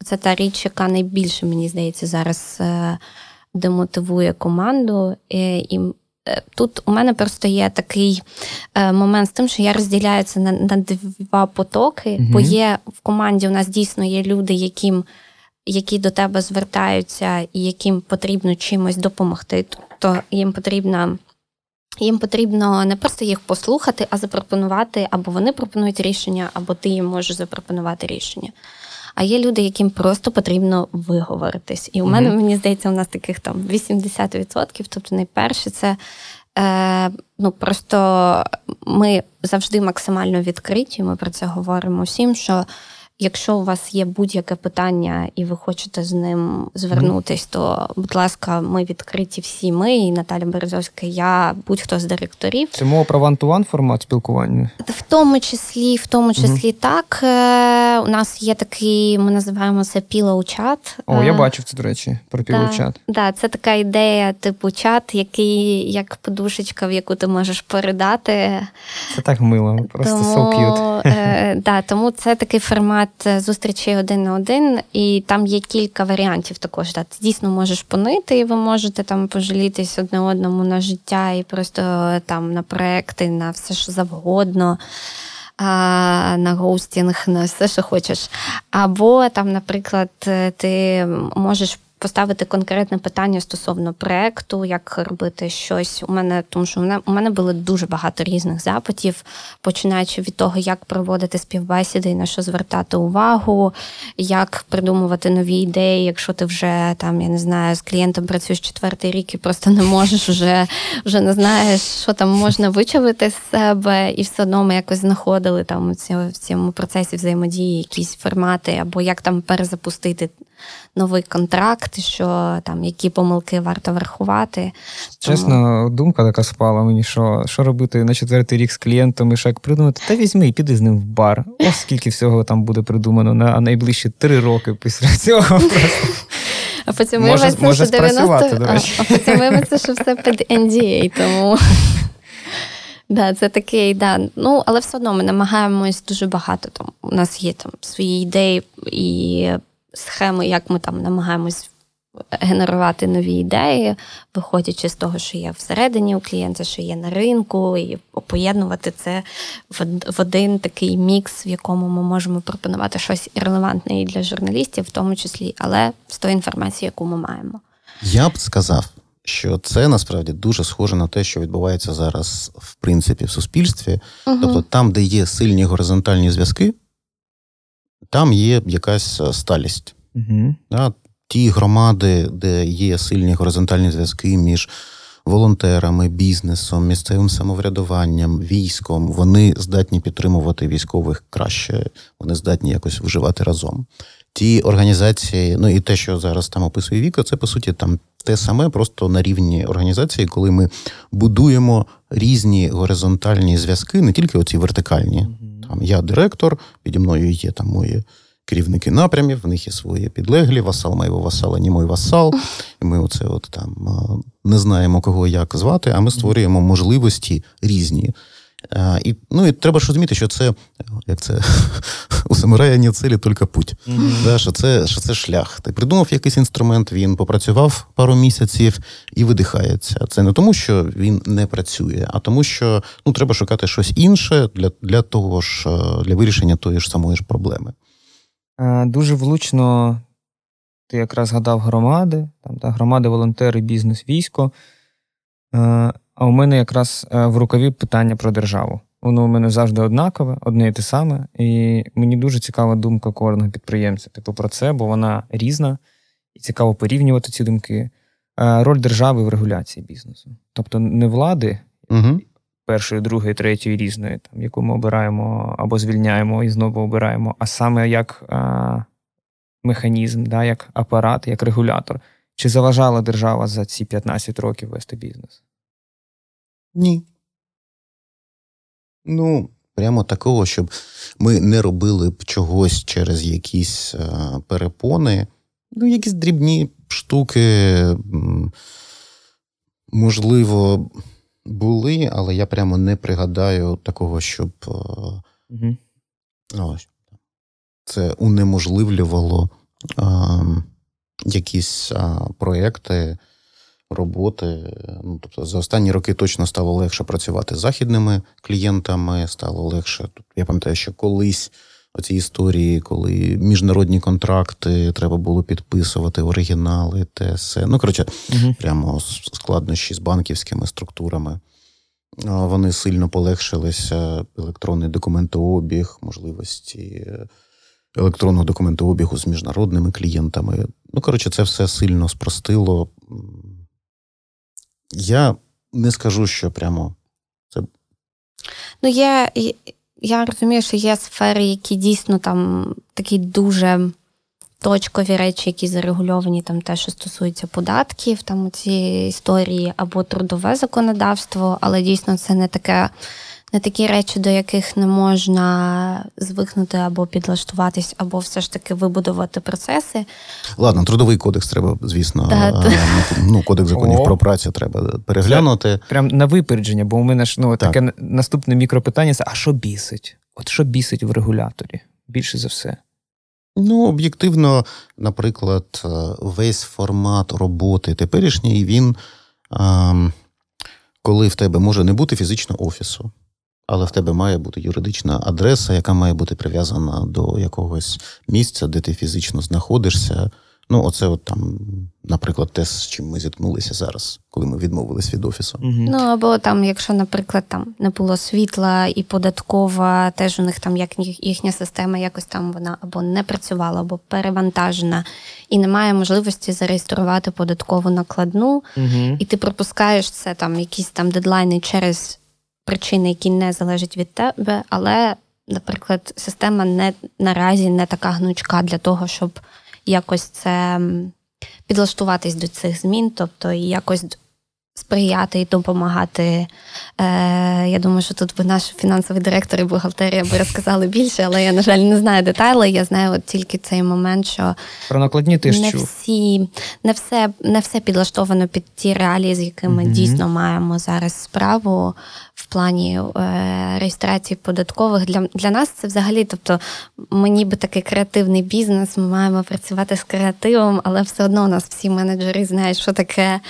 Оце та річ, яка найбільше, мені здається, зараз е, демотивує команду. І Е, тут у мене просто є такий е, момент з тим, що я розділяю це на на два потоки, угу. бо є в команді у нас дійсно є люди, яким, які до тебе звертаються і яким потрібно чимось допомогти. Тобто їм потрібно. Їм потрібно не просто їх послухати, а запропонувати, або вони пропонують рішення, або ти їм можеш запропонувати рішення. А є люди, яким просто потрібно виговоритись. І у мене, мені здається, у нас таких там 80%. Тобто, найперше, це е, ну просто ми завжди максимально відкриті. Ми про це говоримо всім. що Якщо у вас є будь-яке питання і ви хочете з ним звернутись, то будь ласка, ми відкриті всі. Ми і Наталя Березовська, я будь-хто з директорів. Це мова про ван-ту-ван формат спілкування? В тому числі, в тому числі, угу. так. Е, у нас є такий, ми називаємо це пілоу-чат. О, я е, бачив це, до речі, про пілоу-чат. Так, да, це така ідея, типу чат, який як подушечка, в яку ти можеш передати. Це так мило, просто тому, so cute. Е, да, Тому це такий формат формат зустрічей один на один, і там є кілька варіантів також. Да. Ти дійсно можеш понити, і ви можете там пожалітись одне одному на життя і просто там на проекти, на все що завгодно. На гостінг, на все, що хочеш. Або там, наприклад, ти можеш поставити конкретне питання стосовно проекту, як робити щось. У мене тому, що у мене у було дуже багато різних запитів, починаючи від того, як проводити співбесіди і на що звертати увагу, як придумувати нові ідеї, якщо ти вже там, я не знаю, з клієнтом працюєш четвертий рік і просто не можеш вже вже не знаєш, що там можна вичавити з себе, і все одно ми якось знаходили там в цьому процесі взаємодії якісь формати, або як там перезапустити новий контракт, що там які помилки варто врахувати. Чесно, Тому... думка така спала мені, що що робити на четвертий рік з клієнтом і що як придумати, та візьми і піди з ним в бар. Ось скільки всього там буде придумано на найближчі три роки після цього. А потім може, може що 90... до речі. А, а потім виявиться, що все під NDA, тому. Да, це такий, да. Ну, але все одно ми намагаємось дуже багато. Там у нас є там свої ідеї і схеми, як ми там намагаємось генерувати нові ідеї, виходячи з того, що є всередині у клієнта, що є на ринку, і поєднувати це в один такий мікс, в якому ми можемо пропонувати щось релевантне і для журналістів, в тому числі, але з тої інформації, яку ми маємо. Я б сказав. Що це насправді дуже схоже на те, що відбувається зараз в принципі в суспільстві. Угу. Тобто там, де є сильні горизонтальні зв'язки, там є якась е, сталість. Угу. Да? Ті громади, де є сильні горизонтальні зв'язки між волонтерами, бізнесом, місцевим самоврядуванням, військом, вони здатні підтримувати військових краще, вони здатні якось вживати разом. Ті організації, ну і те, що зараз там описує Віка, це по суті там те саме, просто на рівні організації, коли ми будуємо різні горизонтальні зв'язки, не тільки оці вертикальні. Там я директор, піді мною є там мої керівники напрямів, в них є свої підлеглі, васал моєго васала, не мой васал. І ми оце от там не знаємо, кого як звати, а ми створюємо можливості різні. І ну, і треба ж розуміти, що це як це у самурая не цілі, тільки путь. Mm-hmm. Да, що це що це шлях. Ти придумав якийсь інструмент, він попрацював пару місяців і видихається. Це не тому, що він не працює, а тому, що ну, треба шукати щось інше для для того ж для вирішення тої ж самої ж проблеми. Дуже влучно ти якраз згадав громади, там та громади, волонтери, бізнес, військо. А у мене якраз е, в рукаві питання про державу. Воно у мене завжди однакове, одне і те саме. І мені дуже цікава думка кожного підприємця, типу, про це, бо вона різна, і цікаво порівнювати ці думки. Е, роль держави в регуляції бізнесу. Тобто не влади угу. першої, другої, третьої різної, там, яку ми обираємо або звільняємо і знову обираємо, а саме як а, е, механізм, да, як апарат, як регулятор. Чи заважала держава за ці 15 років вести бізнес? Ні. Ну, прямо такого, щоб ми не робили б чогось через якісь е, перепони. Ну, якісь дрібні штуки, можливо, були, але я прямо не пригадаю такого, щоб угу. ось, це унеможливлювало а, якісь а, проекти роботи. Ну, Тобто за останні роки точно стало легше працювати з західними клієнтами, стало легше. Я пам'ятаю, що колись оці історії, коли міжнародні контракти треба було підписувати оригінали, те все. Ну, коротше, угу. прямо складнощі з банківськими структурами. Вони сильно полегшилися, електронний документообіг, можливості електронного документообігу з міжнародними клієнтами. Ну, коротше, це все сильно спростило. Я не скажу, що прямо це. Ну, є, я розумію, що є сфери, які дійсно там такі дуже точкові речі, які зарегульовані, там те, що стосується податків, там ці історії або трудове законодавство, але дійсно це не таке не такі речі, до яких не можна звикнути або підлаштуватись, або все ж таки вибудувати процеси. Ладно, трудовий кодекс треба, звісно, да, ну, кодекс законів О. про працю треба переглянути. Це прям на випередження, бо у мене ж ну, таке наступне мікропитання це: а що бісить? От що бісить в регуляторі? Більше за все. Ну, об'єктивно, наприклад, весь формат роботи теперішній, він, коли в тебе може не бути фізично офісу але в тебе має бути юридична адреса, яка має бути прив'язана до якогось місця, де ти фізично знаходишся. Ну, оце, от там, наприклад, те, з чим ми зіткнулися зараз, коли ми відмовились від офісу. Угу. Ну або там, якщо, наприклад, там не було світла і податкова, теж у них там як їхня система якось там вона або не працювала, або перевантажена, і немає можливості зареєструвати податкову накладну, угу. і ти пропускаєш це там, якісь там дедлайни через причини, які не залежать від тебе, але, наприклад, система не наразі не така гнучка для того, щоб якось це підлаштуватись до цих змін, тобто якось сприяти і допомагати. Е, Я думаю, що тут би наш фінансовий директор і бухгалтерія би розказали більше, але я, на жаль, не знаю деталі. Я знаю от тільки цей момент, що про накладні ти не всі, не все не все підлаштовано під ті реалії, з якими mm дійсно маємо зараз справу в плані е, реєстрації податкових. Для для нас це взагалі, тобто ми ніби такий креативний бізнес, ми маємо працювати з креативом, але все одно у нас всі менеджери знають, що таке,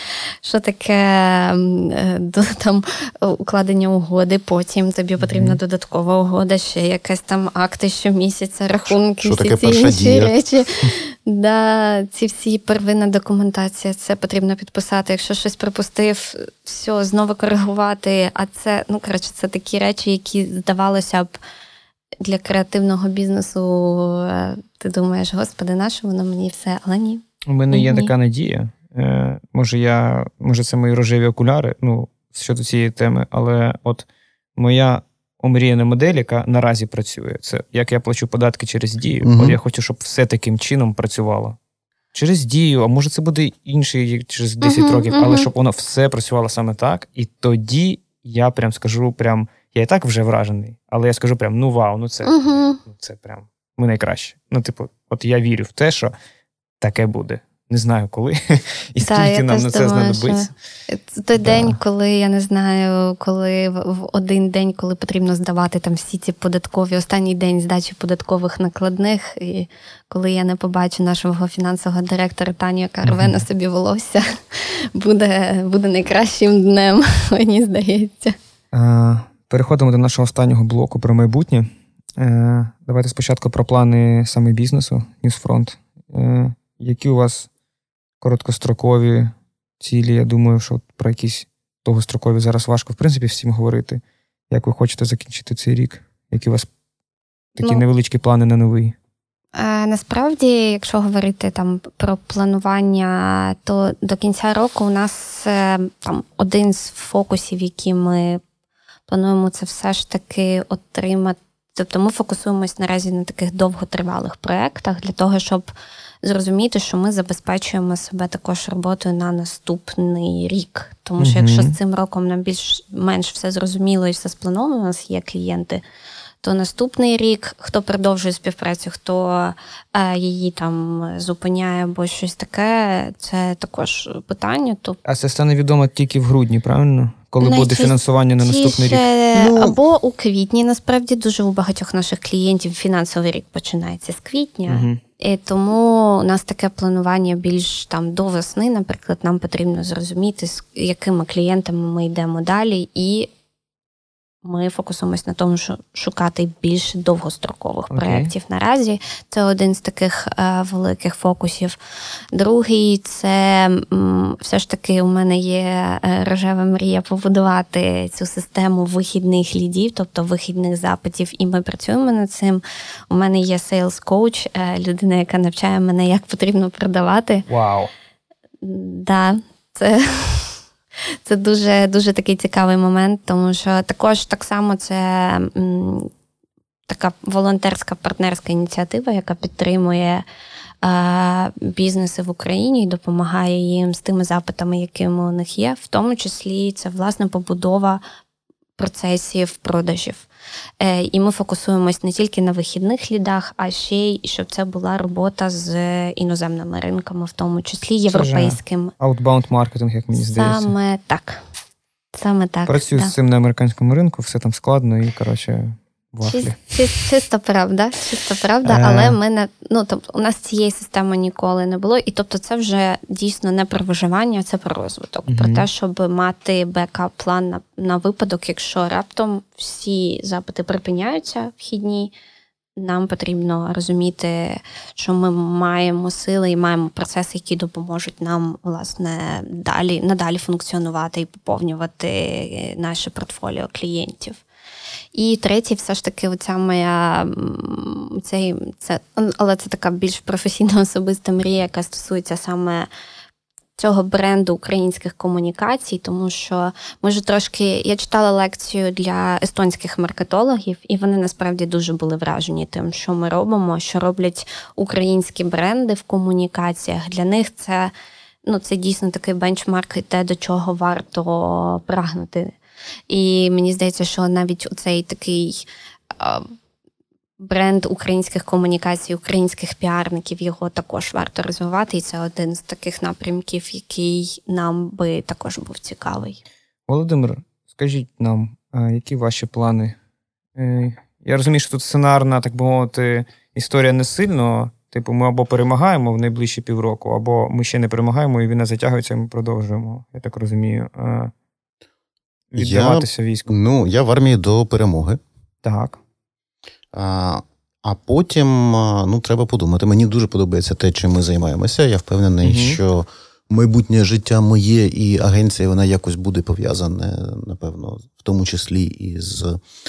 що таке е, там укладення угоди. Потім тобі потрібна додаткова угода, ще якась там акти щомісяця, рахунки, що всі таке ці інші дія? речі. Да, Ці всі первинна документація, це потрібно підписати. Якщо щось пропустив, все, знову коригувати. А це, ну коротше, це такі речі, які здавалося б для креативного бізнесу. Е, ти думаєш, господи, наше воно мені все, але ні. У мене є ні. така надія. Е, Може, я, може, це мої рожеві окуляри ну, щодо цієї теми, але от моя омріяна модель, яка наразі працює, це як я плачу податки через дію. Угу. От я хочу, щоб все таким чином працювало. Через дію, а може, це буде інший через 10 uh-huh, років, uh-huh. але щоб воно все працювало саме так. І тоді я прям скажу, прям, я і так вже вражений, але я скажу прям: ну вау, ну це uh-huh. це прям ми найкраще. Ну, типу, от я вірю в те, що таке буде не знаю коли і скільки да, нам на це знадобиться. Той да. день, коли я не знаю, коли в один день, коли потрібно здавати там всі ці податкові, останній день здачі податкових накладних, і коли я не побачу нашого фінансового директора Таню, яка рве на собі волосся, буде буде найкращим днем, мені здається. Переходимо до нашого останнього блоку про майбутнє. Е, давайте спочатку про плани саме бізнесу, Ньюсфронт. Е, які у вас короткострокові цілі. Я думаю, що про якісь довгострокові зараз важко, в принципі, всім говорити. Як ви хочете закінчити цей рік? Які у вас такі ну, невеличкі плани на новий? Е, насправді, якщо говорити там про планування, то до кінця року у нас е, там один з фокусів, які ми плануємо, це все ж таки отримати. Тобто ми фокусуємось наразі на таких довготривалих проєктах для того, щоб зрозуміти, що ми забезпечуємо себе також роботою на наступний рік. Тому що, якщо з цим роком нам більш-менш все зрозуміло і все сплановано, у нас є клієнти. То наступний рік хто продовжує співпрацю, хто е, її там зупиняє або щось таке, це також питання. То... А це стане відомо тільки в грудні, правильно? Коли буде фінансування на наступний рік? Ну... Або у квітні, насправді, дуже у багатьох наших клієнтів фінансовий рік починається з квітня. Угу. І Тому у нас таке планування більш там до весни, наприклад, нам потрібно зрозуміти, з якими клієнтами ми йдемо далі, і ми фокусуємось на тому, що шукати більш довгострокових okay. проєктів наразі. Це один з таких е, великих фокусів. Другий це м, все ж таки у мене є е, рожева мрія побудувати цю систему вихідних лідів, тобто вихідних запитів, і ми працюємо над цим. У мене є сейлс коуч, е, людина, яка навчає мене, як потрібно продавати. Вау! Wow. Да, це це дуже дуже такий цікавий момент, тому що також так само це така волонтерська партнерська ініціатива, яка підтримує е, бізнеси в Україні і допомагає їм з тими запитами, якими у них є, в тому числі це власне побудова процесів продажів. Е, і ми фокусуємось не тільки на вихідних лідах, а ще й щоб це була робота з іноземними ринками, в тому числі європейським. Outbound маркетинг, як мені здається. Саме так. Саме так. Працюю так. з цим на американському ринку, все там складно і, коротше, вафлі. Чисто правда, чисто правда, е. але ми не ну тобто у нас цієї системи ніколи не було, і тобто це вже дійсно не про виживання, це про розвиток, про те, щоб мати бекап-план на, на випадок, якщо раптом всі запити припиняються вхідні. Нам потрібно розуміти, що ми маємо сили і маємо процеси, які допоможуть нам власне далі надалі функціонувати і поповнювати наше портфоліо клієнтів. І третій, все ж таки, оця моя цей, це, але це така більш професійна особиста мрія, яка стосується саме цього бренду українських комунікацій, тому що може трошки я читала лекцію для естонських маркетологів, і вони насправді дуже були вражені тим, що ми робимо, що роблять українські бренди в комунікаціях. Для них це. Ну, це дійсно такий бенчмарк, і те, до чого варто прагнути і мені здається, що навіть цей такий бренд українських комунікацій, українських піарників його також варто розвивати. І це один з таких напрямків, який нам би також був цікавий. Володимир, скажіть нам, які ваші плани? Е, я розумію, що тут сценарна, так би мовити, історія не сильно. Типу, ми або перемагаємо в найближчі півроку, або ми ще не перемагаємо, і війна затягується, і ми продовжуємо. Я так розумію віддаватися війську? Ну, я в армії до перемоги. Так. А а потім ну, треба подумати. Мені дуже подобається те, чим ми займаємося. Я впевнений, угу. що майбутнє життя моє і агенція вона якось буде пов'язане, напевно, в тому числі і з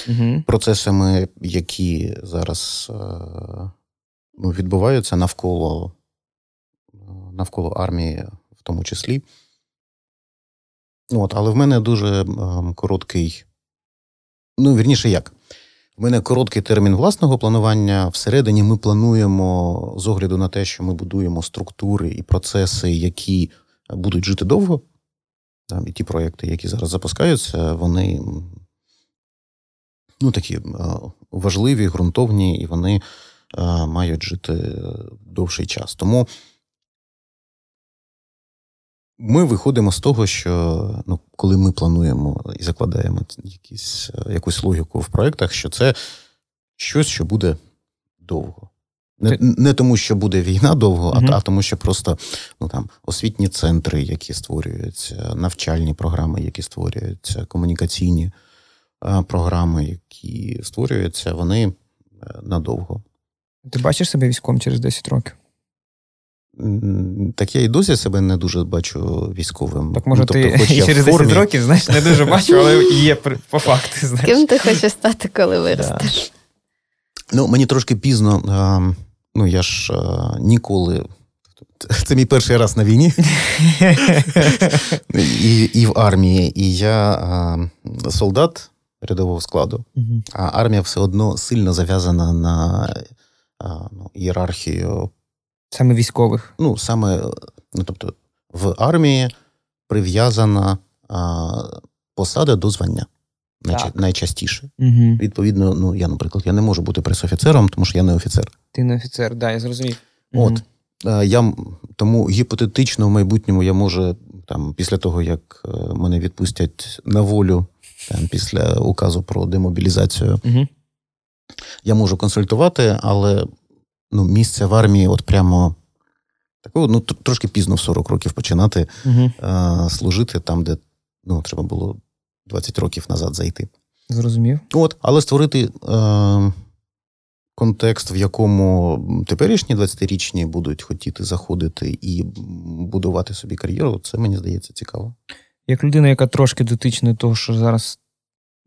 угу. процесами, які зараз ну, відбуваються навколо навколо армії, в тому числі. От, Але в мене дуже ем, короткий, ну, вірніше як. В мене короткий термін власного планування. Всередині ми плануємо з огляду на те, що ми будуємо структури і процеси, які будуть жити довго. Там, І ті проекти, які зараз запускаються, вони ну, такі е, важливі, ґрунтовні, і вони е, мають жити довший час. Тому ми виходимо з того, що ну, коли ми плануємо і закладаємо якісь, е, якусь логіку в проєктах, що це щось, що буде довго. Не не тому, що буде війна довго, uh а, а тому, що просто ну, там, освітні центри, які створюються, навчальні програми, які створюються, комунікаційні а, програми, які створюються, вони е, надовго. Ти бачиш себе військом через 10 років? Так я і досі себе не дуже бачу військовим. Так може ну, тобто, ти хоч і через 10 років знаєш, не дуже бачу, але є по факту. знаєш. Ким ти хочеш стати, коли виростеш? Да. Ну, Мені трошки пізно. А, ну, я ж а, ніколи. Це мій перший раз на війні і і в армії. І я а, солдат рядового складу, а армія все одно сильно зав'язана на ну, ієрархію Саме військових. Ну, саме, ну тобто, в армії прив'язана а, посада до звання так. найчастіше. Угу. Відповідно, ну я, наприклад, я не можу бути пресофіцером, тому що я не офіцер. Ти не офіцер, так, да, я зрозумів. От. Угу. Я тому гіпотетично в майбутньому я можу там, після того, як е, мене відпустять на волю, там, після указу про демобілізацію, угу. я можу консультувати, але ну, місце в армії, от прямо такого, ну, трошки пізно в 40 років починати uh-huh. а, служити там, де ну, треба було 20 років назад зайти. Зрозумів. От, але створити е, контекст, в якому теперішні 20-річні будуть хотіти заходити і будувати собі кар'єру, це мені здається цікаво. Як людина, яка трошки дотична до того, що зараз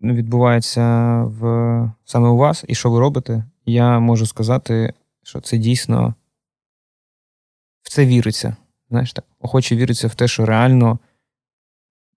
відбувається в саме у вас, і що ви робите, я можу сказати, що це дійсно в це віриться. Знаєш так, охоче віриться в те, що реально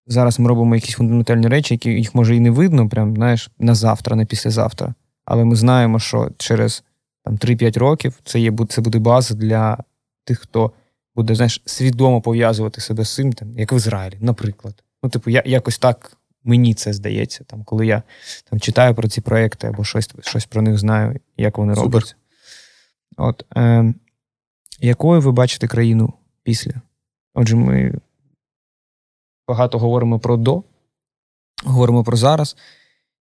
зараз ми робимо якісь фундаментальні речі, які їх може і не видно, прям, знаєш, на завтра, на післязавтра. Але ми знаємо, що через там 3-5 років це є це буде база для тих, хто буде знаєш, свідомо пов'язувати себе з цим, там, як в Ізраїлі, наприклад. Ну, типу, я якось так мені це здається, там, коли я там читаю про ці проекти або щось щось про них знаю, як вони Супер. робляться. От, е, Якою ви бачите країну після? Отже, ми багато говоримо про до, говоримо про зараз.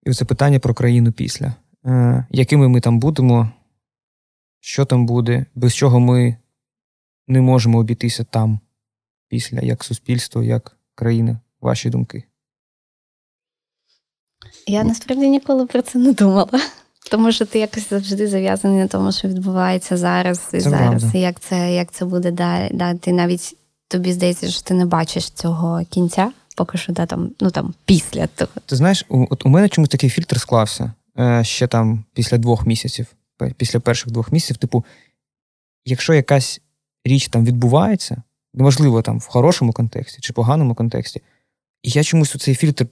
І це питання про країну після. Е, Якими ми там будемо, що там буде, без чого ми не можемо обійтися там після, як суспільство, як країна? Ваші думки? Я насправді ніколи про це не думала. Тому що ти якось завжди зав'язаний на тому, що відбувається зараз і це зараз, і як це як це буде далі. Да, Ти навіть тобі здається, що ти не бачиш цього кінця, поки що да, там, ну там після того. Ти знаєш, у, от у мене чомусь такий фільтр склався е, ще там після двох місяців, після перших двох місяців. Типу, якщо якась річ там відбувається, неважливо там в хорошому контексті чи поганому контексті, і я чомусь у цей фільтр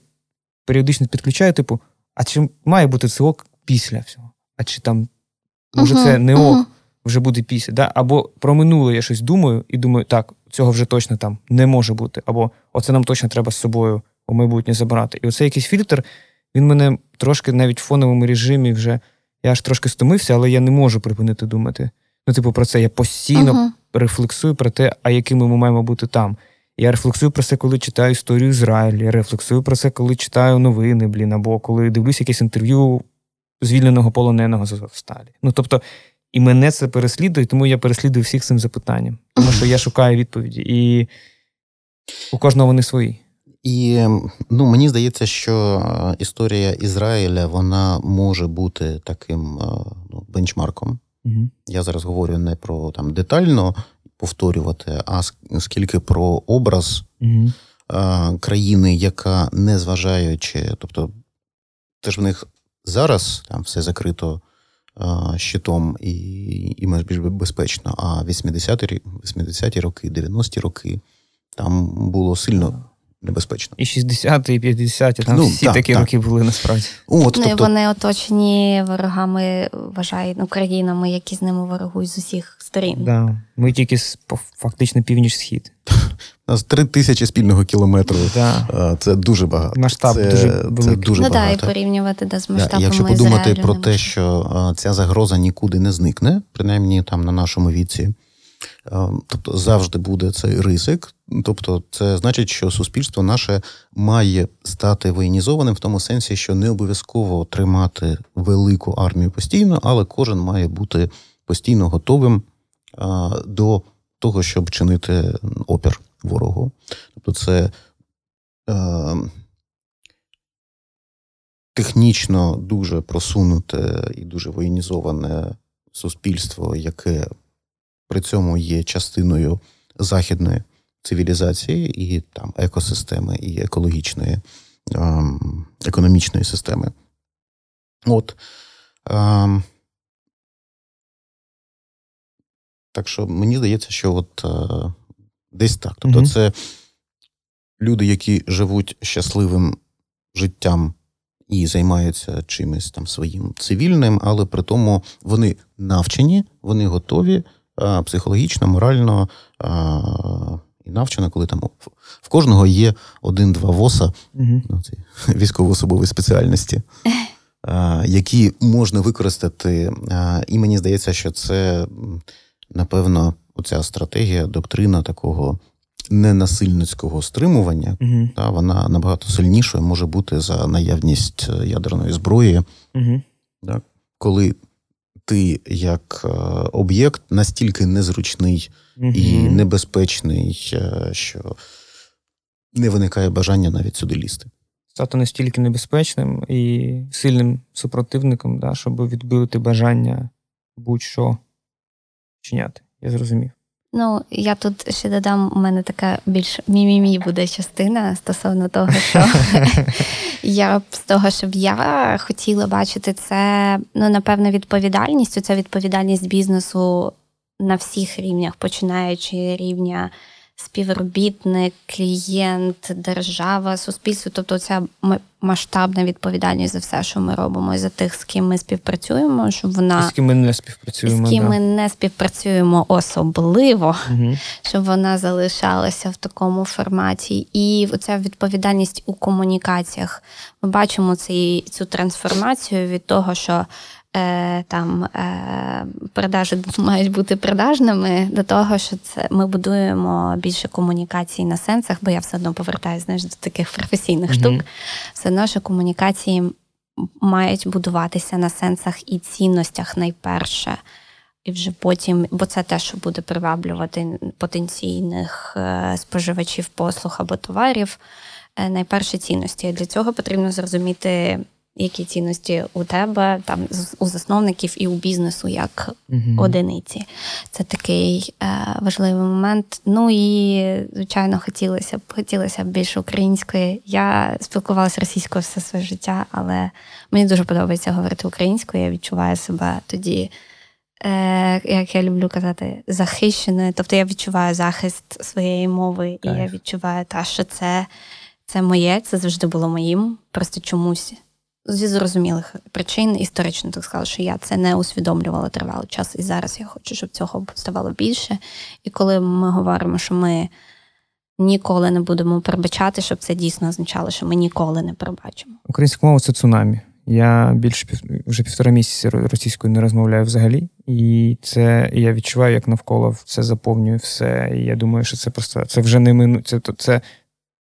періодично підключаю, типу, а чи має бути це ок після всього? А чи там, може, uh-huh, це не ок, uh-huh. вже буде після? Да? Або про минуле я щось думаю і думаю, так, цього вже точно там не може бути, або оце нам точно треба з собою у майбутнє забрати. І оцей якийсь фільтр, він мене трошки навіть в фоновому режимі вже. Я аж трошки стомився, але я не можу припинити думати. Ну, типу, про це я постійно uh-huh. рефлексую про те, а якими ми маємо бути там. Я рефлексую про це, коли читаю історію Ізраїлю, я рефлексую про це, коли читаю новини, блін, або коли дивлюсь якесь інтерв'ю звільненого полоненого з Азовсталі. Ну тобто, і мене це переслідує, тому я переслідую всіх цим запитанням. Тому що я шукаю відповіді, і у кожного вони свої. І ну, мені здається, що історія Ізраїля вона може бути таким ну, бенчмарком. Угу. Я зараз говорю не про там детально повторювати, а скільки про образ угу. країни, яка не зважаючи, тобто теж в них зараз там все закрито щитом і і більш безпечно. А 80-ті 80 роки, 90-ті роки там було сильно небезпечно. І 60-ті, і 50-ті, там ну, всі так, такі так. роки були насправді. От, ну, тобто... Вони оточені ворогами, вважають ну, країнами, які з ними ворогують з усіх сторін. Да. Ми тільки фактично північ-схід. У нас три тисячі спільного кілометру. Да. Це дуже багато. Масштаб це, дуже великий. Це дуже ну, багато. Да, і порівнювати да, з масштабами Якщо подумати про те, що ця загроза нікуди не зникне, принаймні там на нашому віці. Тобто завжди буде цей ризик. Тобто, це значить, що суспільство наше має стати воєнізованим в тому сенсі, що не обов'язково тримати велику армію постійно, але кожен має бути постійно готовим до того, щоб чинити опір ворогу. Тобто, це е, технічно дуже просунуте і дуже воєнізоване суспільство, яке при цьому є частиною західної цивілізації і там екосистеми, і екологічної ем, економічної системи. От. Ем, так що мені здається, що от е, десь так. Тобто, mm це люди, які живуть щасливим життям і займаються чимось там своїм цивільним, але при тому вони навчені, вони готові психологічно, морально і навчено, коли там в кожного є один-два воса угу. ну, військово-особової спеціальності, які можна використати. І мені здається, що це, напевно, оця стратегія, доктрина такого ненасильницького стримування, угу. та, вона набагато сильнішою може бути за наявність ядерної зброї. Угу. Так, коли ти як е, об'єкт настільки незручний угу. і небезпечний, е, що не виникає бажання навіть сюди лізти. стати настільки небезпечним і сильним супротивником, да, щоб відбити бажання будь-що чиняти. Я зрозумів. Ну, я тут ще додам, у мене така більш мімімі буде частина стосовно того, що я з того, щоб я хотіла бачити це, ну, напевно, відповідальністю. Це відповідальність бізнесу на всіх рівнях, починаючи рівня співробітник, клієнт, держава, суспільство. Тобто, ця масштабна відповідальність за все, що ми робимо, і за тих, з ким ми співпрацюємо, щоб вона з ким ми не співпрацюємо. З ким да. ми не співпрацюємо особливо, угу. щоб вона залишалася в такому форматі. І оця відповідальність у комунікаціях. Ми бачимо цей, цю трансформацію від того, що е, там е, продажі мають бути продажними, до того, що це ми будуємо більше комунікацій на сенсах, бо я все одно повертаюся знаєш, до таких професійних mm-hmm. штук. Все одно, що комунікації мають будуватися на сенсах і цінностях найперше. І вже потім, бо це те, що буде приваблювати потенційних е, споживачів послуг або товарів, е, найперше цінності. Для цього потрібно зрозуміти які цінності у тебе, там у засновників і у бізнесу як uh одиниці. Це такий е, важливий момент. Ну і, звичайно, хотілося б хотілося б більше української. Я спілкувалася російською все своє життя, але мені дуже подобається говорити українською. Я відчуваю себе тоді. Е, як я люблю казати, захищеною. Тобто я відчуваю захист своєї мови, Кайф. і я відчуваю, та, що це це моє, це завжди було моїм. Просто чомусь зі зрозумілих причин історично так сказала, що я це не усвідомлювала тривалий час, і зараз я хочу, щоб цього ставало більше. І коли ми говоримо, що ми ніколи не будемо перебачати, щоб це дійсно означало, що ми ніколи не перебачимо. Українська мова це цунамі. Я більше вже півтора місяці російською не розмовляю взагалі, і це я відчуваю, як навколо це заповнює все. І я думаю, що це просто це вже не мину. Це це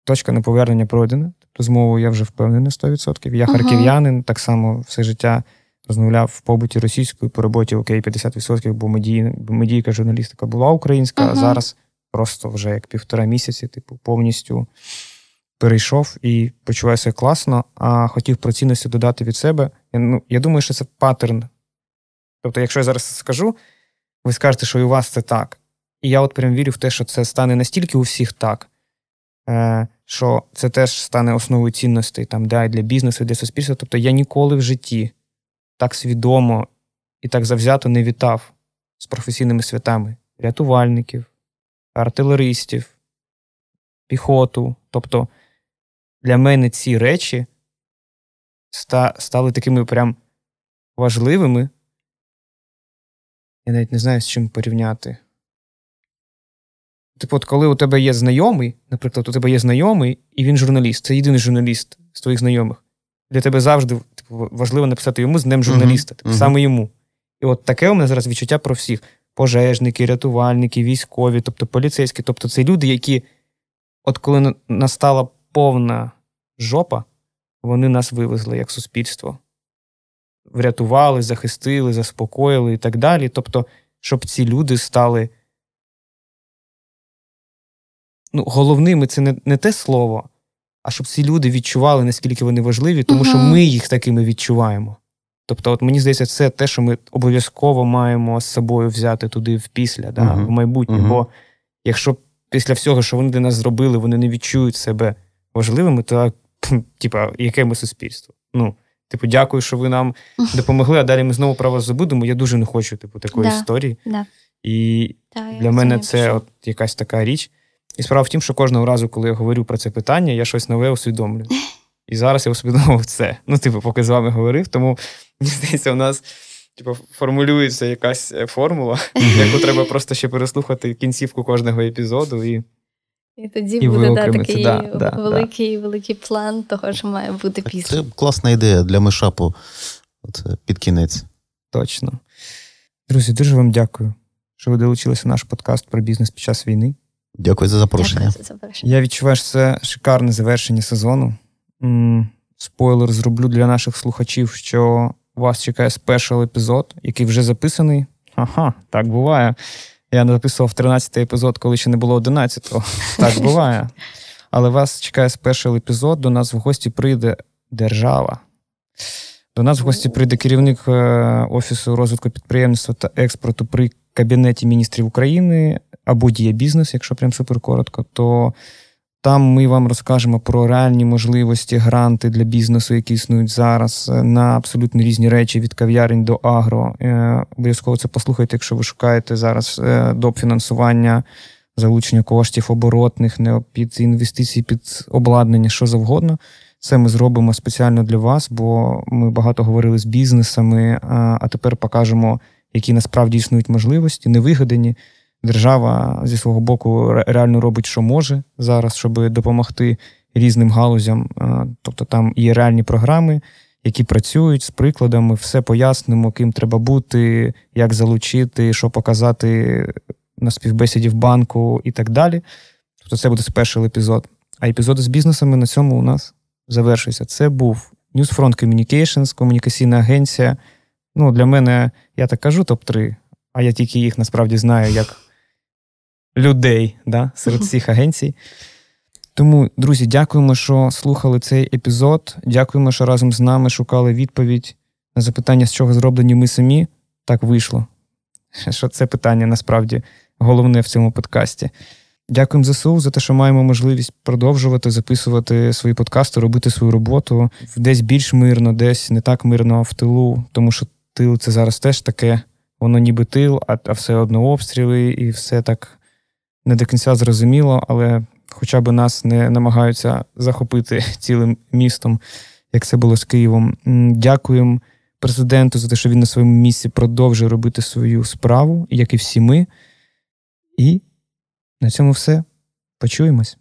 точка неповернення пройдена. То з я вже впевнений 100%. Я харків'янин, так само все життя розмовляв в побуті російською, по роботі окей, 50%, бо медійна, медійка журналістика була українська, uh-huh. а зараз просто вже як півтора місяці, типу, повністю перейшов і почуваюся класно, а хотів про цінності додати від себе. Я, ну, я думаю, що це паттерн. Тобто, якщо я зараз скажу, ви скажете, що і у вас це так. І я от прям вірю в те, що це стане настільки у всіх так. Е, що це теж стане основою цінностей там, да, і для бізнесу, і для суспільства. Тобто я ніколи в житті так свідомо і так завзято не вітав з професійними святами рятувальників, артилеристів, піхоту. Тобто для мене ці речі стали такими прям важливими. Я навіть не знаю, з чим порівняти. Типу, от коли у тебе є знайомий, наприклад, у тебе є знайомий, і він журналіст, це єдиний журналіст з твоїх знайомих. Для тебе завжди типу, важливо написати йому з днем журналіста, типу, саме йому. І от таке у мене зараз відчуття про всіх: пожежники, рятувальники, військові, тобто поліцейські. Тобто, це люди, які, от коли настала повна жопа, вони нас вивезли як суспільство. Врятували, захистили, заспокоїли і так далі. Тобто, щоб ці люди стали ну, головними це не не те слово, а щоб ці люди відчували, наскільки вони важливі, тому uh-huh. що ми їх такими відчуваємо. Тобто, от мені здається, це те, що ми обов'язково маємо з собою взяти туди в після, да, uh-huh. в майбутнє. Uh-huh. Бо якщо після всього, що вони для нас зробили, вони не відчують себе важливими, то типа, яке ми суспільство? Ну, Типу, дякую, що ви нам допомогли, а далі ми знову про вас забудемо. Я дуже не хочу типу, такої да, історії. Да. І да, для мене це от якась така річ. І справа в тім, що кожного разу, коли я говорю про це питання, я щось нове усвідомлюю. І зараз я усвідомив це. Ну, типу, поки з вами говорив, тому мені здається, у нас типу, формулюється якась е, формула, яку треба просто ще переслухати кінцівку кожного епізоду. І і тоді і буде да, такий да, да, великий великий план того, що має бути після. Це класна ідея для мишапу От, під кінець. Точно. Друзі, дуже вам дякую, що ви долучилися в наш подкаст про бізнес під час війни. Дякую за запрошення. Дякую за запрошення. Я відчуваю, що це шикарне завершення сезону. Спойлер зроблю для наших слухачів, що вас чекає спешл епізод, який вже записаний. Ага, так буває. Я записував 13-й епізод, коли ще не було 11-го. Так буває. але вас чекає спешл епізод. До нас в гості прийде держава. До нас в гості прийде керівник е, Офісу розвитку підприємництва та експорту при Кабінеті міністрів України або діє бізнес, якщо прям супер коротко, то там ми вам розкажемо про реальні можливості, гранти для бізнесу, які існують зараз, е, на абсолютно різні речі від кав'ярень до агро. Е, обов'язково це послухайте, якщо ви шукаєте зараз доп. фінансування, залучення коштів оборотних, не під інвестиції, під обладнання, що завгодно. Це ми зробимо спеціально для вас, бо ми багато говорили з бізнесами, а тепер покажемо, які насправді існують можливості, невигадані. Держава зі свого боку реально робить, що може зараз, щоб допомогти різним галузям. Тобто там є реальні програми, які працюють з прикладами, все пояснимо, ким треба бути, як залучити, що показати на співбесіді в банку і так далі. Тобто, це буде перший епізод. А епізоди з бізнесами на цьому у нас завершується. Це був Newsfront Communications, комунікаційна агенція. Ну, Для мене, я так кажу, топ-3, а я тільки їх насправді знаю як людей да, серед всіх агенцій. Тому, друзі, дякуємо, що слухали цей епізод. Дякуємо, що разом з нами шукали відповідь на запитання, з чого зроблені ми самі. Так вийшло. Що це питання насправді головне в цьому подкасті. Дякуємо ЗСУ за те, що маємо можливість продовжувати записувати свої подкасти, робити свою роботу десь більш мирно, десь не так мирно в тилу, тому що тил це зараз теж таке, воно ніби тил, а, а все одно обстріли, і все так не до кінця зрозуміло, але хоча б нас не намагаються захопити цілим містом, як це було з Києвом. Дякуємо президенту за те, що він на своєму місці продовжує робити свою справу, як і всі ми. І на цьому все. Почуємось.